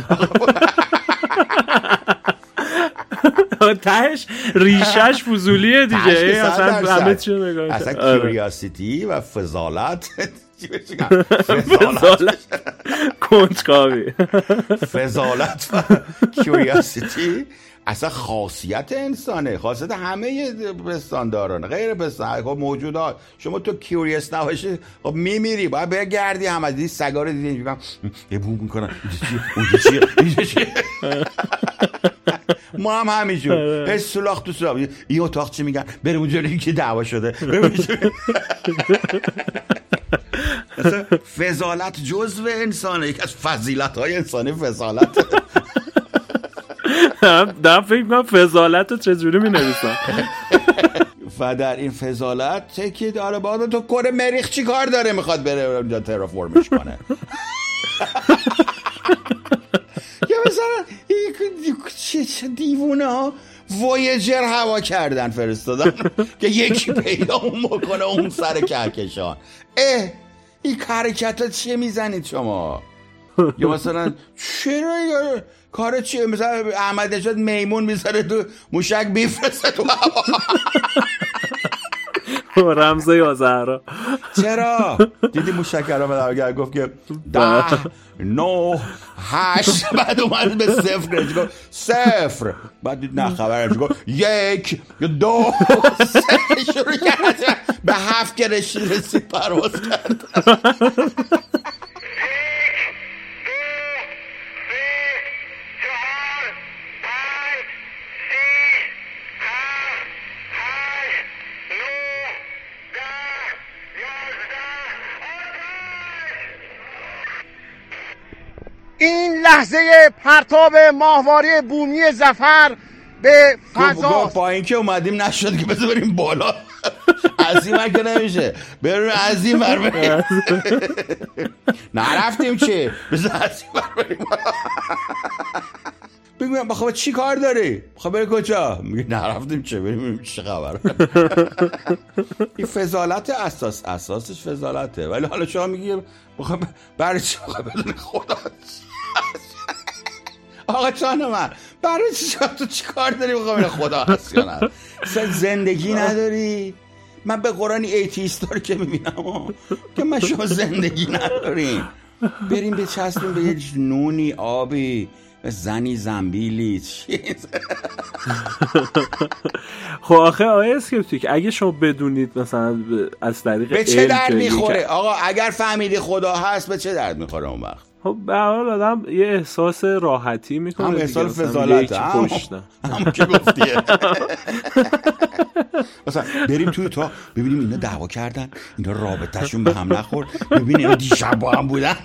تهش ریشش فضولیه دیگه. اصلا همه چی نگاه اصلا کیوریاسیتی و [laughs] فضالت. فضالت. کنجکاوی. [laughs] فضالت و کیوریاسیتی اصلا خاصیت انسانه. خاصیت همه پستاندارانه غیر پستان خب موجودات. شما تو کیوریس نباشی خب میمیری. باید بگردی هم. از این سگا رو دیدی میگم یه بو می‌کنن اونجا چیه؟ ما هم همینجور. هی سولاخ تو سولاخ. این اتاق چی میگن؟ بریم اونجا که دعوا شده. فضالت جزو انسانه. یکی از فضیلت های انسانی فضالت. دارم فکر کنم فضالت رو چجوری می نویسم و در این فضالت که داره با تو کره مریخ چی کار داره؟ می‌خواد بره اونجا ترافورمش کنه. یا مثلا چه دیوونه ها وایجر هوا کردن فرستادن که یکی پیدا اون بکنه اون سر کهکشان. اه این حرکت چیه می‌زنید شما؟ یا مثلا چرا کار چیه؟ مثلا احمد نژاد میمون می‌ذاره تو موشک بیفرسته تو [laughs] رمزه یا زهرا. چرا؟ دیدی موشک رو به گفت که ده نو هشت بعد اومد به صفر. گفت؟ صفر. بعد دید نه خبرش گفت؟ یک دو شروع کرد. به هفت که رسید پرواز کرد. این لحظه پرتاب ماهواره بومی زفر به فضا. با اینکه اومدیم نشد که بذار بریم بالا. از این که نمیشه. بریم از این بر بریم. [laughs] نرفتیم چه بذار از این بر بریم. بگم بخواه چی کار داری؟ بخواه بری کجا؟ میگه نرفتیم چه؟ بریم چه خبر. [laughs] این فضالت اساس اساسش فضالته. ولی حالا شما میگی بخواه برای چی؟ بدون خدا. آقا جان من برای چی تو چی کار داری؟ بخواه خدا هست یا نه؟ زندگی نداری؟ من به قرآن atheist رو که می‌بینم. که من شما زندگی نداریم. بریم به چسبیم به یه نونی آبی. زنی زنبیلی چیز [laughs] خب آخه آیا اسکپتیک اگه شما بدونید مثلا از طریق به چه درد می‌خوره؟ آقا اگر فهمیدی خدا هست به چه درد می‌خوره اون وقت؟ خب به حال آدم یه احساس راحتی می‌کنه هم احساس فضالت هم هم که گفتیه [laughs] مثلا بریم توی تا ببینیم اینا دعوا کردن اینا رابطهشون به هم نخورد. ببینیم دیشب با هم بودن.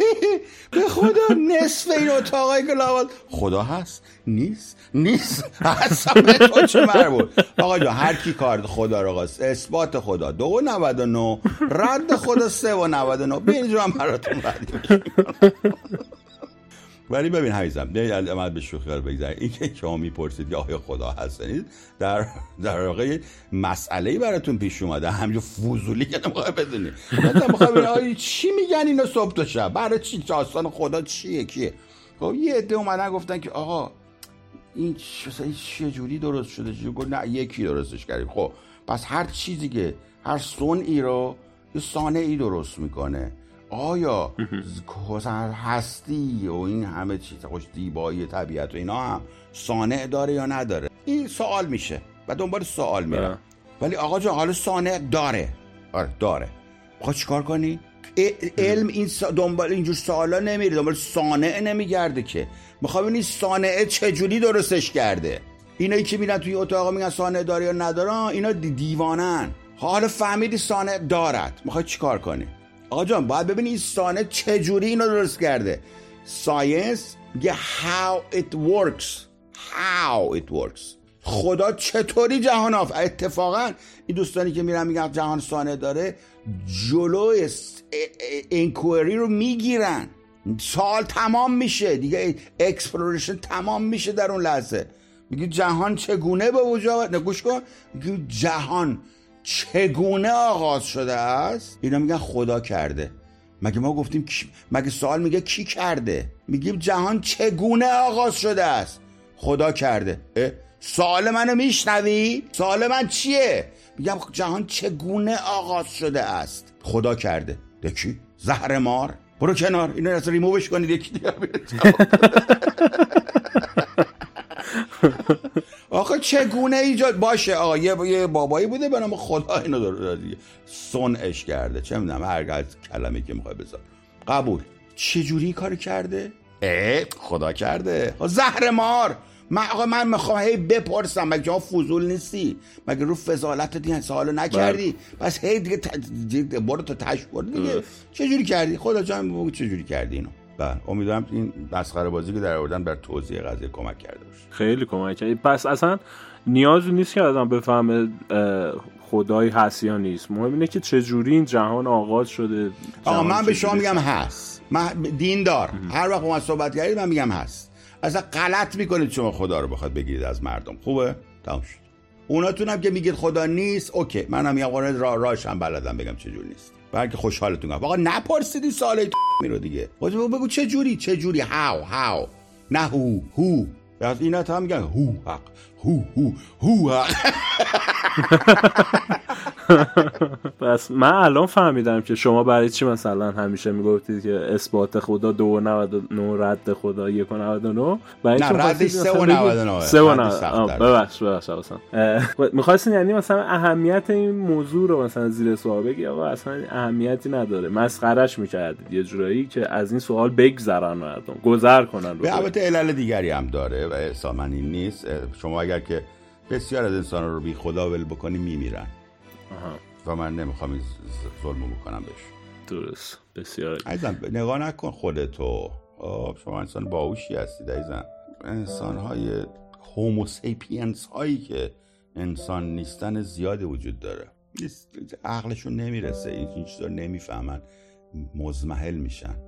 [laughs] به خدا نصف این اتاقای که لابد خدا هست. نیست. نیست. اصلا تو چه مربوط؟ آقا جان هر کی کار خدا رو قاست اثبات خدا. دو و نود و نو رد خدا سه و نود و نو به اینجا هم براتون رد ولی ببین حیزم عمل به شوخی رو بگذاریم. این که شما می‌پرسید که آیا خدا هستنید در در واقع مسئله براتون پیش اومده. همینجور فوزولی که نمی‌خوای بدونی. مثلا چی میگن اینو صبح تا شب؟ برای چی؟ داستان خدا چیه؟ کیه؟ خب یه عده اومدن گفتن که آقا این چه جوری درست شده؟ چه گفت نه یکی درستش کردیم. خب پس هر چیزی که هر ای رو یه ای درست می‌کنه. آیا هستی و این همه چیز خوش دیبایی طبیعت و اینا هم سانع داره یا نداره؟ این سوال میشه و دنبال سوال میره بله. ولی آقا جان حالا سانع داره. آره داره. بخواه چیکار کنی؟ علم این دنبال اینجور سوالا نمیره دنبال سانع نمیگرده که. می‌خوام ببینی صانع چجوری درستش کرده. اینایی که میرن توی اتاق میگن صانع داره یا نداره اینا دیوانن. حالا فهمیدی صانع دارد. می‌خوای چیکار کنی؟ آقا جان باید ببینی این صانع چجوری اینو درست کرده. science میگه how it works. How it works. خدا چطوری جهان آف اتفاقا این دوستانی که میرن میگن جهان صانع داره جلوی inquiry رو می‌گیرن. سال تمام میشه. دیگه exploration تمام میشه در اون لحظه. میگه جهان چگونه به وجود نگوش کن. میگه جهان چگونه آغاز شده است؟ اینا میگن خدا کرده. مگه ما گفتیم مگه سوال میگه کی کرده؟ میگیم جهان چگونه آغاز شده است؟ خدا کرده. سوال منو میشنوی؟ سوال من چیه؟ میگم جهان چگونه آغاز شده است؟ خدا کرده. دکی زهر مار. برو کنار. اینو اصلا ریمووش کنید. یکی دیگه [laughs] آخه چگونه ایجاد باشه؟ آقا یه بابایی بوده به نام خدا اینو داره دیگه. سنش کرده. چه می‌دونم هر کلمه که می‌خوای بذار قبول. چجوری کار کرده؟ اه خدا کرده. زهر مار. من آقا من می‌خوام هی بپرسم. مگه شما فضول نیستی؟ مگه رو فضالت دیگه سوالو نکردی؟ بله. پس هی دیگه برو تو تش برو دیگه. چجوری کردی؟ خدا جان بگو چجوری کردی اینو؟ بله. امیدوارم این مسخره بازی که در آوردن بر توضیح قضیه کمک کرده باشه. خیلی کمک کرد. پس اصلا نیازی نیست که آدم بفهمه خدایی هست یا نیست. مهم اینه که چجوری این جهان آغاز شده. آقا من به شما میگم هست. من دین دار هر وقت ما صحبت کردید من میگم هست. اصلا غلط می‌کنید شما خدا رو بخواد بگیرید از مردم. خوبه؟ تمام شد. اوناتون که میگید خدا نیست اوکی. منم میگم قرآن را راش هم بلدم بگم چجور نیست. بلکه خوشحالتون کنم آقا نپرسیدی سوال میرو دیگه. بگو چه جوری چه جوری؟ هاو هاو. نه هو هو. اینا تا میگن هو حق. هو هو هو حق. [laughs] پس من الان فهمیدم که شما برای چی مثلا همیشه می‌گفتید که اثبات خدا دو و 99 رد خدا یک و 99 برای نه ردش سه و 99 سه و 99 ببخش ببخش می‌خواستین یعنی مثلا اهمیت این موضوع رو مثلا زیر سوال بگی؟ آقا اصلا اهمیتی نداره. مسخرش می‌کردید. یه جورایی که از این سوال بگذرن مردم گذر کنن به البته علل دیگری هم داره و احسامن نیست. شما اگر که بسیار از انسان رو بی خدا ول بکنی میمیرن. و من نمی‌خوام ظلم بکنم بهش. درست. بسیار. عزیزم نگاه نکن خودتو. شما انسان باوشی هستید عزیزم. انسان های هوموسیپینس هایی که انسان نیستن زیادی وجود داره. عقلشون نمی‌رسه این چیزا نمی‌فهمن مزمحل میشن.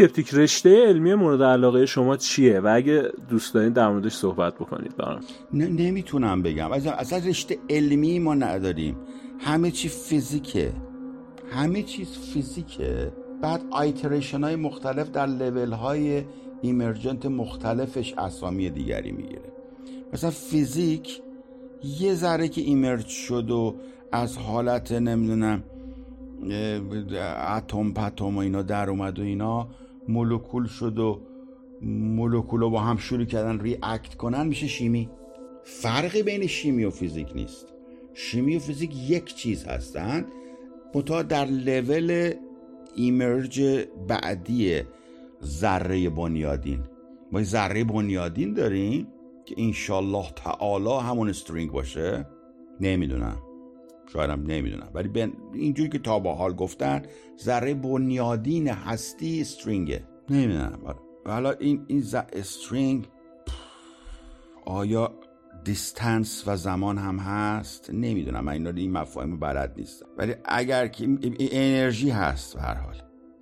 اسکپتیک رشته علمی مورد علاقه شما چیه؟ و اگه دوست دارین در موردش صحبت بکنید برام. نمی‌تونم بگم. اصلا رشته علمی ما نداریم. همه چی فیزیکه. همه چیز فیزیکه. بعد iteration های مختلف در لیول های emergent مختلفش اسامی دیگری می‌گیره. مثلا فیزیک یه ذره که emerge شد و از حالت نمی‌دونم اتم پتم و اینا در اومد و اینا مولکول شد و مولکول با هم شروع کردن ریاکت کنن میشه شیمی؟ فرقی بین شیمی و فیزیک نیست. شیمی و فیزیک یک چیز هستن منتها در لول ایمرج بعدی ذره بنیادین. ما ذره بنیادین داریم که انشالله تعالی همون استرینگ باشه؟ نمی‌دونم. شاید نمی‌دونم. ولی اینجوری که تا با حال گفتن ذره بنیادین هستی string ه نمی‌دونم. آره. حالا این این string آیا distance و زمان هم هست؟ نمی‌دونم. من اینا این مفاهیم بلد نیستم. ولی اگر که انرژی هست به هر حال.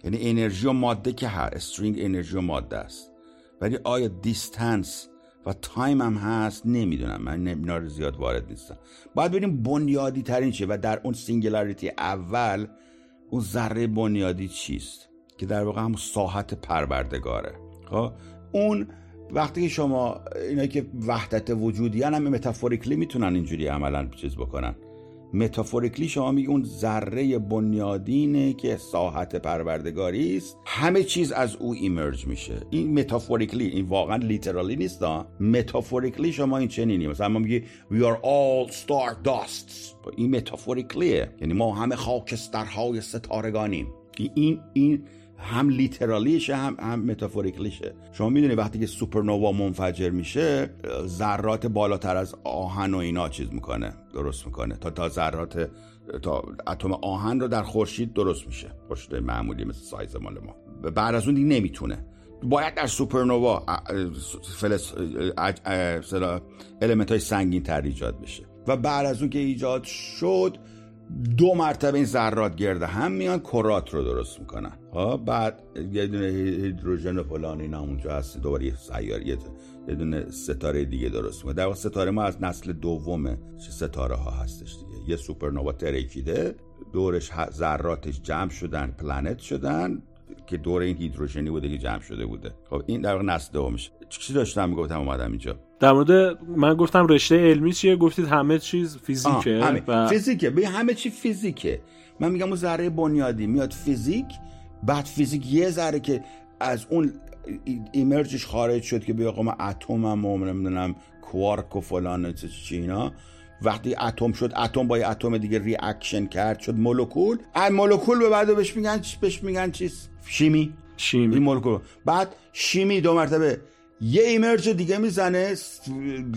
یعنی انرژی و ماده که هست. string انرژی و ماده است. ولی آیا distance و time هم هست نمی‌دونم. من اینا رو زیاد وارد نیستم. باید ببینیم بنیادی ترین چیه و در اون singularity اول اون ذره بنیادی چیست که در واقع هم ساحت پروردگاره. خب؟ اون وقتی که شما اینا که وحدت وجودی هم metaphorically می‌تونن اینجوری عملا چیز بکنن. metaphorically شما میگی اون ذره بنیادینه که ساحت پروردگاری است؟ همه چیز از او emerge میشه. این metaphorically این واقعا literally نیست متافوریکلی شما این چنینی مثلا ما میگی we are all star dusts این متافوریکلیه یعنی ما همه خاکسترهای ستارگانیم. این این هم لیترالیشه هم هم متافوریکلیشه. شما می‌دونی وقتی که سوپرنووا منفجر میشه ذرات بالاتر از آهن و اینا چیز می‌کنه درست می‌کنه. تا تا ذرات تا اتم آهن رو در خورشید درست میشه. خورشید معمولی مثل سایز مال ما. بعد از اون دیگه نمی‌تونه. باید در سوپرنووا فلس المنت های سنگین تر ایجاد بشه. و بعد از اون که ایجاد شد دو مرتبه این ذرات گرد هم میان کرات رو درست می‌کنن. ها بعد یه دونه هیدروژن و فلان اینا اونجا هست دوباره یه سیاره یه دونه ستاره دیگه درست می‌کنه. در ستاره ما از نسل دوم ستاره ها هستش دیگه. یه سوپرنووا ترکیده دورش ذراتش جمع شدن پلنت شدن که دور این هیدروژنی بوده که جمع شده بوده. خب این در واقع نسل دومش. چی داشتم می‌گفتم اومدم اینجا؟ در مورد من گفتم رشته علمی چیه؟ گفتید همه چیز فیزیکه همه. و... فیزیکه. به همه چی فیزیکه. من میگم اون ذره بنیادی میاد فیزیک بعد فیزیک یه ذره که از اون ایمرجش خارج شد که بیا ما اتم هم نمی‌دونم کوارک و فلان چی اینا. وقتی اتم شد اتم با اتم دیگه reaction کرد شد مولکول. از مولکول به بعد بهش میگن بهش میگن چیز؟ شیمی. شیمی. این مولکول. بعد شیمی دو مرتبه یه emerge دیگه می‌زنه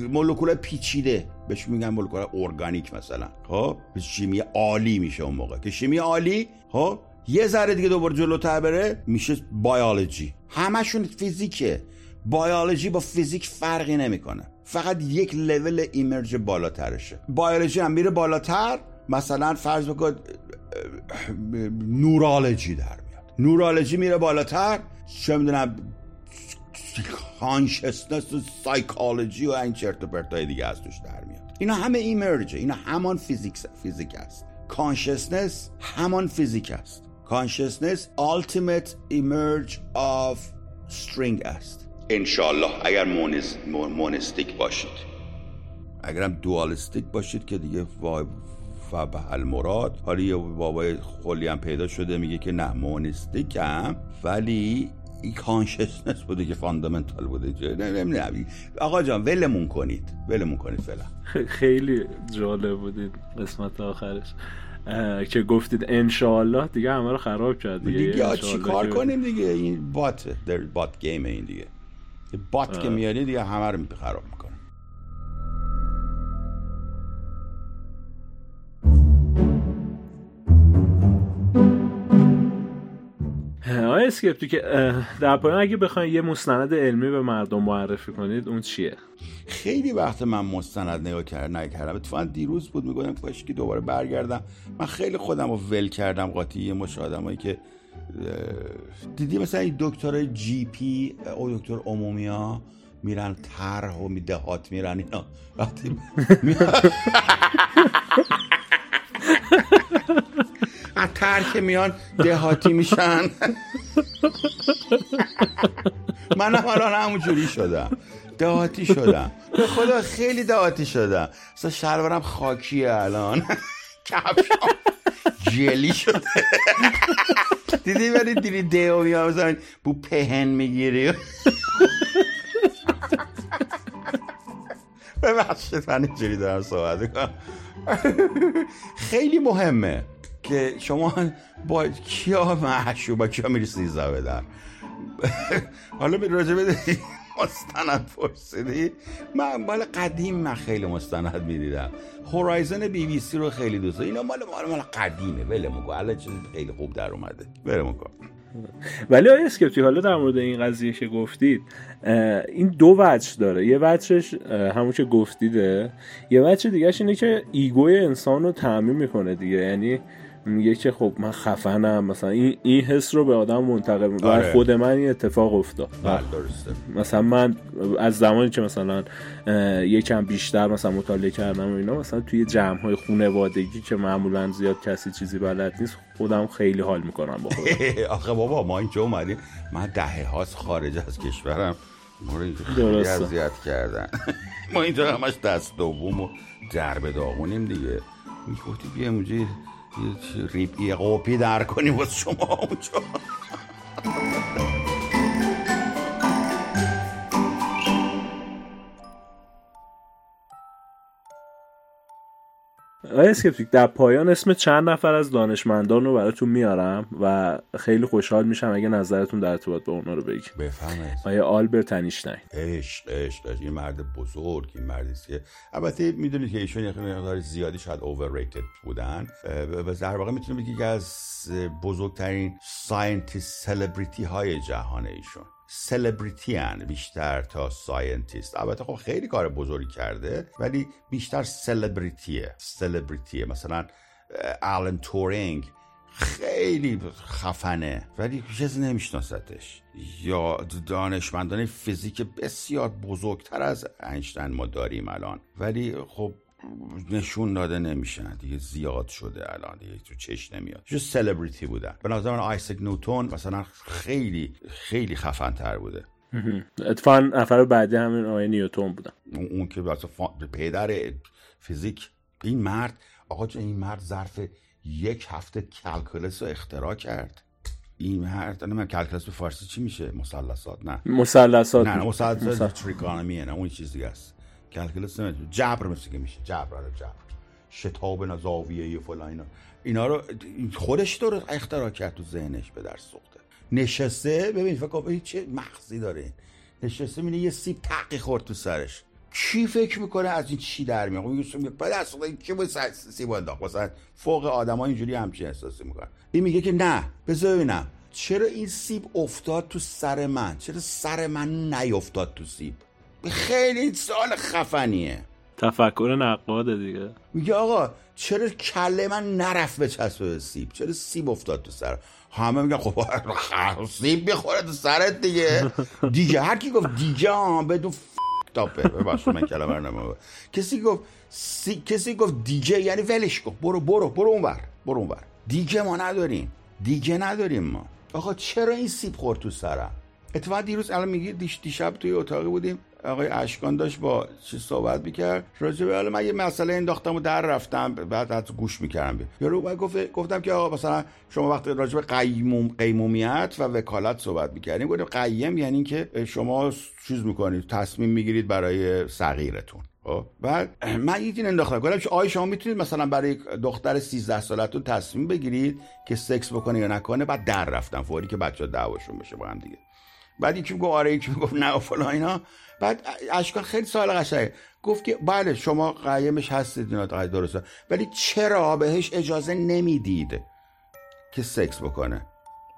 مولکول پیچیده. بهش میگن مولکول ارگانیک مثلا. خب؟ شیمی آلی میشه اون موقع. که شیمی آلی خب؟ یه ذره دیگه دوباره جلوتر بره میشه بیولوژی همشون فیزیکه. بیولوژی با فیزیک فرقی نمی‌کنه. فقط یک level emerge بالاترشه. بیولوژی هم میره بالاتر مثلا فرض بکن neurology در میاد. neurology میره بالاتر چه می‌دونم consciousness و psychology و این چرت و پرتای دیگه از توش در میاد. اینا همه emerge ه اینا همان فیزیک فیزیک است. consciousness همان فیزیک است. consciousness ultimate emerge of string است. انشالله اگر مونز مونستیک باشید. اگرم دوالیستیک باشید که دیگه و به المراد حالا یه بابای خلی هم پیدا شده میگه که نه مونستیک هم ولی این کانشسنس بوده که فاندامنتال بوده. نمی‌دونم آقا جان ولمون کنید. ولمون کنید فعلا. خیلی جالب بودید قسمت آخرش. که گفتید انشالله دیگه همه رو خراب کرد. دیگه, دیگه چی کار کنیم دیگه؟ این بات در بات گیم این دیگه. بات که میاری دیگه همه رو خراب می‌کنه. آیا اسکپتیک در پایان اگه بخواید یه مستند علمی به مردم معرفی کنید اون چیه؟ خیلی وقت من مستند نگاه کردم نکردم اتفاقا دیروز بود می‌گفتم کاش که دوباره برگردم. من خیلی خودم رو ول کردم قاطی یه مش آدمایی که دیدی مثلا این دکتر جی پی او دکتر عمومی ها میرن طرح و دهات میرن اینا. وقتی [laughs] از که میان دهاتی میشن. [laughs] منم الان همونجوری شدم. دهاتی شدم. به خدا خیلی دهاتی شدم. اصلا شلوارم خاکیه الان. [laughs] کفشم جلی شده. دیدی ولی دیدی دیو میام بو پهن می‌گیری. ببخشید من اینجوری دارم صحبت کنم خیلی مهمه که شما با کیا محشو با کیا میری سیزا بدن. حالا می راجع به مستند پرسیدی؟ من مال قدیم من خیلی مستند می‌دیدم. Horizon بی بی سی رو خیلی دوست اینا مال مال مال قدیمه. ولمون کن الان چیز خیلی خوب در اومده. ولمون کن ولی آیا اسکپتیک حالا در مورد این قضیه که گفتید این دو وجه داره. یه وجهش همون که گفتید. یه وجه دیگهش اینه که ایگوی انسان رو تامین می‌کنه دیگه. یعنی میگه که خب من خفنم. مثلا این این حس رو به آدم منتقل می‌کنه. آره. خود من این اتفاق افتاد. بله. درسته مثلا من از زمانی که مثلا یکم بیشتر مثلا مطالعه کردم و اینا مثلا توی جمع های خانوادگی که معمولا زیاد کسی چیزی بلد نیست خودم خیلی حال می‌کنم با خودم. [laughs] آخه بابا ما اینجا اومدیم. من دهه هاست خارج از کشورم. ما رو اینجا خیلی اذیت کردن. [laughs] ما اینجا همش دست دوم و درب داغونیم دیگه. می‌گفتی بیا ریپی قوپی در کنیم واسه شما اونجا. آقای اسکپتیک در پایان اسم چند نفر از دانشمندان رو براتون میارم و خیلی خوشحال میشم اگه نظرتون در ارتباط با اونا رو بگید بفرمایید آقای آلبرت انیشتین. عشق عشق. این مرد بزرگ این مردی که البته می‌دونید که ایشون یه مقدار زیادی شاید overrated بودن. و در واقع می‌تونم بگید که از بزرگترین scientist celebrity های جهان ایشون. سلبریتی هن بیشتر تا scientist البته خب خیلی کار بزرگی کرده ولی بیشتر celebrity ه celebrity ه مثلا آلن تورینگ خیلی خفنه ولی کسی نمیشناستش یا دانشمندان فیزیک بسیار بزرگتر از اینشتین ما داریم الان. ولی خب نشون داده نمیشن. دیگه زیاد شده الان. دیگه تو چش نمیاد. جو سلبریتی بودن. به نظر من آیسک نوتون مثلا خیلی خیلی خفن تر بوده اتفاقا نفر بعدی همین آقای نیوتون بودن. اون که پدر فیزیک. این مرد آقا این مرد ظرف یک هفته کلکلس رو اختراع کرد. این مرد من کلکلس به فارسی چی میشه؟ مثلثات نه. مثلثات. نه مثلثات تریکانومیه نه اون چیز دیگه است. کلکلس نمیشه جبر مثل که میشه. جبر آره جبر. شتاب نزاویه فلان اینا. اینا رو خودش رو اختراع کرد تو ذهنش به در سوخته. نشسته ببین فکر چه مغزی داره؟ نشسته میینه یه سیب تقی خورد تو سرش. کی فکر می‌کنه از این چی در میاد؟ میگه بعد از کی بود سیب انداخت؟ مثلا فوق آدما اینجوری همچین احساسی می‌کنن. این میگه که نه بذار ببینم. چرا این سیب افتاد تو سر من؟ چرا سر من نیفتاد تو سیب؟ خیلی سال خفنیه. تفکر نقاده دیگه. میگه آقا چرا کله من نرفت به چسب سیب؟ چرا سیب افتاد تو سر؟ همه میگن خب سیب بخوره تو سرت دیگه. دیگه هر کی گفت دیگه ها بدون تاپه. ببخشید من کلمه نمو کسی گفت سی... کسی گفت دیگه یعنی ولش کن. برو برو برو اونور برو اونور دیگه ما نداریم. دیگه نداریم ما. آقا چرا این سیب خورد تو سرم؟ اتفاقا دیروز الان میگی دیش دیشب توی اتاقی بودیم. آقای اشکان داشت با چی صحبت می‌کرد. راجع به حالا من یه مسئله انداختم و در رفتم. بعد حتی گوش می‌کردم. یارو من گفت گفتم که آقا مثلا شما وقتی راجع به قیموم قیمومیت و وکالت صحبت می‌کردیم گفتم قیم یعنی که شما چیز می‌کنید تصمیم می‌گیرید برای صغیرتون. خب؟ بعد من این انداختم. گفتم آیا شما می‌تونید مثلا برای دختر 13 سالتون تصمیم بگیرید که سکس بکنه یا نکنه بعد در رفتم. فوری که بچه دعواشون بشه با هم دیگه. بعد یکی گفت آره یکی گفت نه فلان اینا. بعد اشکال خیلی سوال قشنگه. گفت که بله شما قیمش هستید اینا درسته. ولی چرا بهش اجازه نمی‌دید که سکس بکنه؟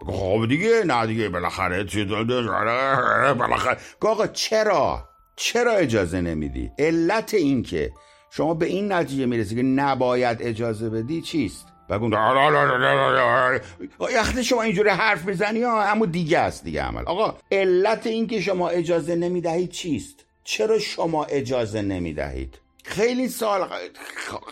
خب دیگه نه دیگه بالاخره چی بالاخره. آقا چرا؟ چرا اجازه نمیدی؟ علت این که شما به این نتیجه می‌رسی که نباید اجازه بدی چیست؟ بگون وقتی شما اینجوری حرف بزنی ها همون دیگه است دیگه عمل. آقا علت این که شما اجازه نمی‌دهید چیست؟ چرا شما اجازه نمی‌دهید؟ خیلی سال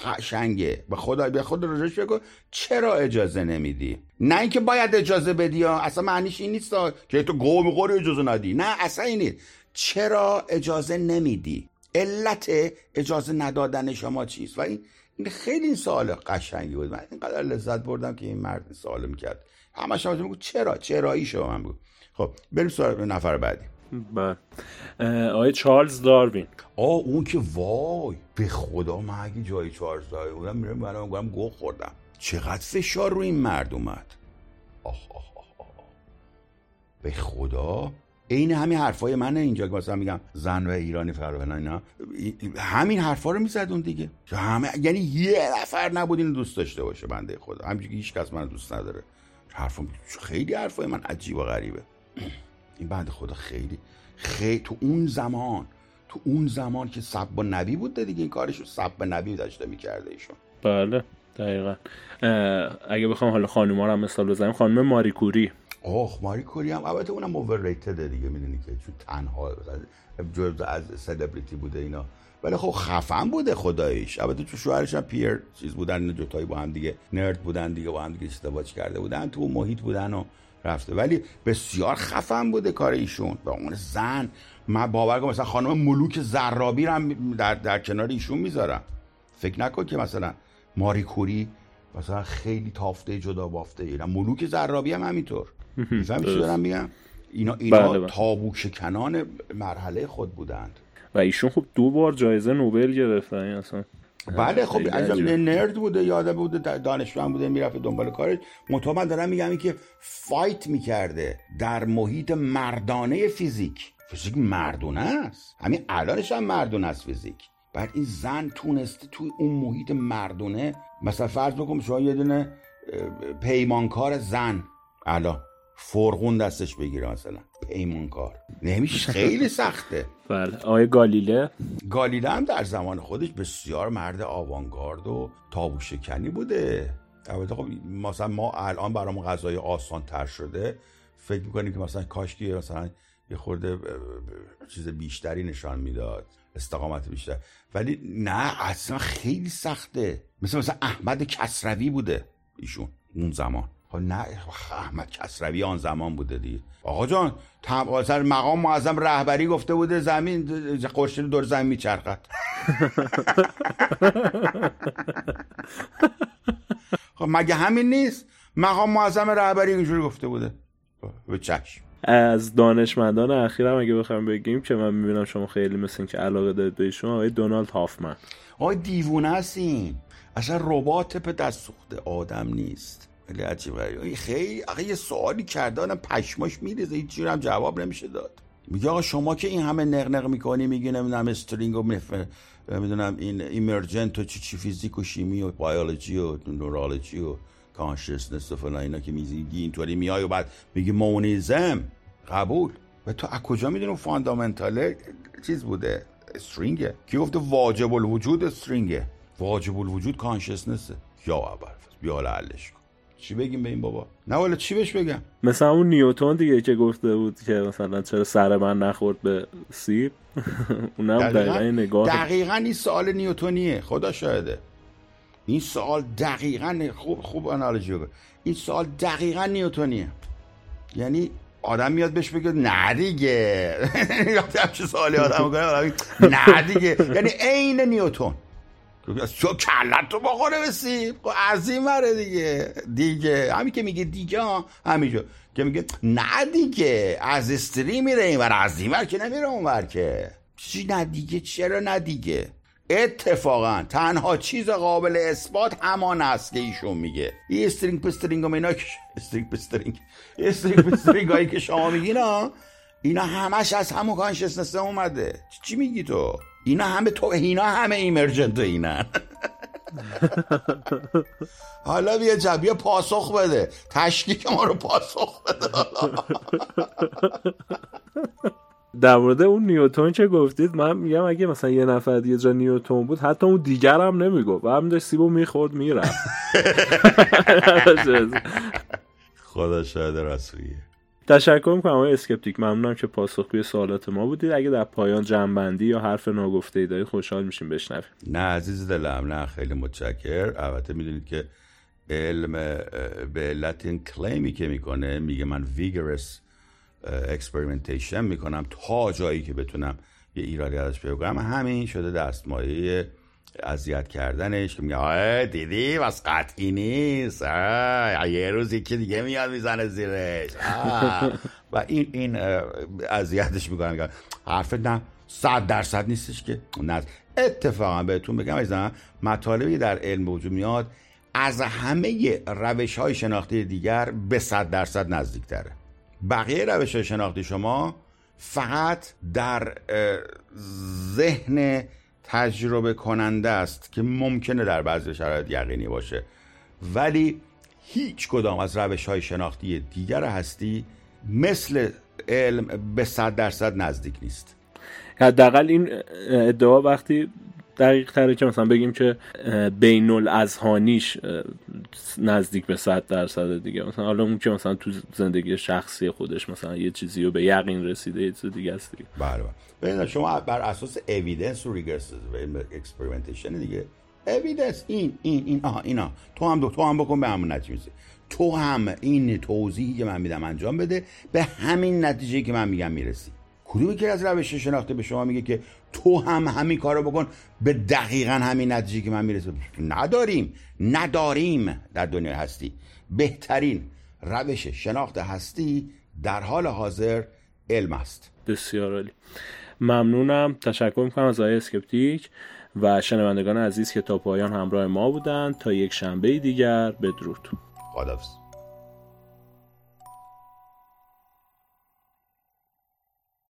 قشنگه. به خدا به خود رجش بگو. چرا اجازه نمیدی؟ نه اینکه باید اجازه بدی ها. اصلا معنیش این نیست که تو گو می‌خوری اجازه ندی. نه اصلا این نیست. چرا اجازه نمیدی؟ علت اجازه ندادن شما چیست؟ و این این خیلی این سوال قشنگی بود. من اینقدر لذت بردم که این مرد سوال می‌کرد. همش هم میگو چرا؟ چرایی شما من بود خب بریم سوال نفر بعدی. بله آقای چارلز داروین. آه اون که وای به خدا من اگه جای چارلز داروین بودم میرم من میگم گوه خوردم. چقدر فشار رو این مرد اومد. آه آه آه آه. به خدا؟ عین همین حرفای منه اینجا که مثلا میگم زن و ایرانی فرا اینا. همین حرفا رو می‌زد اون دیگه همه یعنی یه نفر نبود اینو دوست داشته باشه بنده خدا. همینجوری هیچ کس من دوست نداره. حرفم خیلی حرفای من عجیب و غریبه. این بنده خدا خیلی خیلی تو اون زمان تو اون زمان که سب نبی بود دیگه این کارشو سب نبی داشته می‌کرده ایشون. بله دقیقا. اگه بخوام حالا خانوما رو هم مثال بزنیم خانم ماری کوری اوه ماری کوری هم. البته اونم اوورریتد دیگه می‌دونی که چون تنها جزء از سلبریتی بوده اینا. ولی خب خفن بوده خداییش. البته تو شوهرش هم پیر چیز بودن اینا جوتایی با هم دیگه نرد بودن دیگه با هم دیگه ازدواج کرده بودن تو محیط بودن و رفته. ولی بسیار خفن بوده کار ایشون. به عنوان زن من باور کنم مثلا خانم ملوک زرابی هم در, در کنار ایشون می‌ذارم. فکر نکن که مثلا ماری کوری مثلا خیلی تافته جدا بافته اینا ملوک زرابی هم همینطور. می‌فهمی چی دارم میگم؟ اینا اینا بله تابو شکنان مرحله خود بودند. و ایشون خب دو بار جایزه نوبل گرفتن اصلا. بله خب از نرد بوده یاده بوده دانشجو بوده می‌رفت دنبال کارش. مطمئن دارم میگم که فایت می‌کرده در محیط مردانه فیزیک. فیزیک مردونه است. همین الانش هم مردونه است فیزیک. بعد این زن تونسته توی اون محیط مردونه مثلا فرض بکن شما یه دونه پیمانکار زن. الان فرغون دستش بگیره مثلا. پیمانکار. نمیشه. [laughs] خیلی سخته. بله. آقای گالیله. گالیله هم در زمان خودش بسیار مرد آوانگارد و تابو شکنی بوده. البته خب مثلا ما الان برام غذای آسان تر شده. فکر می‌کنیم که مثلا کاشکی مثلا یه خورده چیز بیشتری نشان می‌داد. استقامت بیشتر. ولی نه اصلا خیلی سخته. مثل مثلا احمد کسروی بوده ایشون. اون زمان. خب نه احمد کسروی آن زمان بوده دیگه. آقا جان سر مقام معظم رهبری گفته بوده زمین خورشید دور زمین میچرخد. خب مگه همین نیست؟ مقام معظم رهبری اینجوری گفته بوده. به چشم. از دانشمندان اخیرم اگه بخوام بگیم که من می‌بینم شما خیلی مثل که علاقه دارید به شما آقای دونالد هافمن. آقای دیوونه هستین. اصلا ربات به دست سوخته آدم نیست. خیلی عجیبه. خیلی آقا یه سوالی کرده آدم پشماش میریزه هیچ هم جواب نمیشه داد. میگه آقا شما که این همه نقنق می‌کنی میگی نمی‌دونم استرینگ و نمی‌دونم این ایمرجنت و چی چی فیزیک و شیمی و بیولوژی و نورولوژی و کانشسنس و فلان اینا که میگی اینطوری میای و بعد میگی مونیزم. قبول. و تو از کجا می‌دونی فاندامنتاله چیز بوده؟ استرینگه کی گفته واجب الوجود استرینگه واجب الوجود کانشسنسه. یا اول بیا حلش کن. چی بگیم به این بابا؟ نه والا چی بهش بگم؟ مثلا اون نیوتون دیگه که گفته بود که مثلا چرا سر من نخورد به سیب؟ [laughs] اونم دقیقا, نگاه دقیقا این سوال نیوتونیه خدا شاهده. این سوال دقیقا خوب خوب آنالوجی بگه این سوال دقیقا نیوتونیه یعنی آدم میاد بهش بگه نه دیگه. [laughs] چه سوالی آدم کنه نه دیگه. یعنی عین نیوتون تو کلت تو بخوره بسی خب عظیم مره دیگه. دیگه همین که میگه دیگه همینجا که میگه نه دیگه از string میره این ور از این که نمیره اون ور که. چی نه دیگه چرا نه دیگه اتفاقا تنها چیز قابل اثبات همان است که ایشون میگه. این string پسترینگ و اینا string پسترینگ string پسترینگ هایی که شما میگین اینا همش از همون consciousness اومده. چی میگی تو؟ اینا همه تو اینا همه emergent اینا. حالا بیا جبیه پاسخ بده. تشکیک ما رو پاسخ بده. در مورد اون نیوتون چه گفتید؟ من میگم اگه مثلا یه نفر یه جا نیوتون بود حتی اون دیگر هم نمی‌گفت. و هم داشت سیبو می‌خورد می‌رفت. [laughs] [laughs] خدا شاید رسویه تشکر می‌کنم آقای اسکپتیک. ممنونم که پاسخگوی سوالات ما بودید. اگه در پایان جنبندی یا حرف ناگفته ای دارید خوشحال میشیم بشنویم. نه عزیز دلم نه خیلی متشکر. البته می‌دونید که علم به علت این claim ی که می‌کنه میگه من rigorous experimentation می‌کنم تا جایی که بتونم یه ایرادی ازش بگیرم همین شده دستمایه اذیت کردنش که میگه دیدی؟ پس قطعی نیست. یه روز یکی دیگه میاد می‌زنه زیرش. و این این اذیتش می‌کنه حرف نه صد درصد نیستش که. نه. اتفاقا بهتون بگم از مطالبی در علم وجود میاد از همه روش های شناختی دیگر به صد درصد نزدیک تره بقیه روش های شناختی شما فقط در ذهن تجربه کننده است که ممکنه در بعضی شرایط یقینی باشه. ولی هیچ کدام از روش های شناختی دیگر هستی مثل علم به صد درصد نزدیک نیست. حداقل این ادعا وقتی دقیق تره که مثلا بگیم که بین الاذهانیش نزدیک به 100 درصد دیگه. مثلا حالا اون که مثلا تو زندگی شخصی خودش مثلا یه چیزی رو به یقین رسیده یه چیز دیگه است دیگه. بله بله. شما بر اساس evidence و rigorous experimentation دیگه. evidence این این این آها اینا. تو هم دو تو هم بکن به همون نتیجه. تو هم این توضیحی که من میدم انجام بده به همین نتیجه که من میگم می‌رسی. کدومی که از روش شناخته به شما میگه که تو هم همین کارو بکن. به دقیقا همین نتیجه که من می‌رسه نداریم. نداریم در دنیا هستی. بهترین روش شناخت هستی در حال حاضر علم است. بسیار عالی. ممنونم. تشکر می‌کنم از آقای اسکپتیک و شنوندگان عزیز که تا پایان همراه ما بودند. تا یک شنبه دیگر بدرود. خدافظ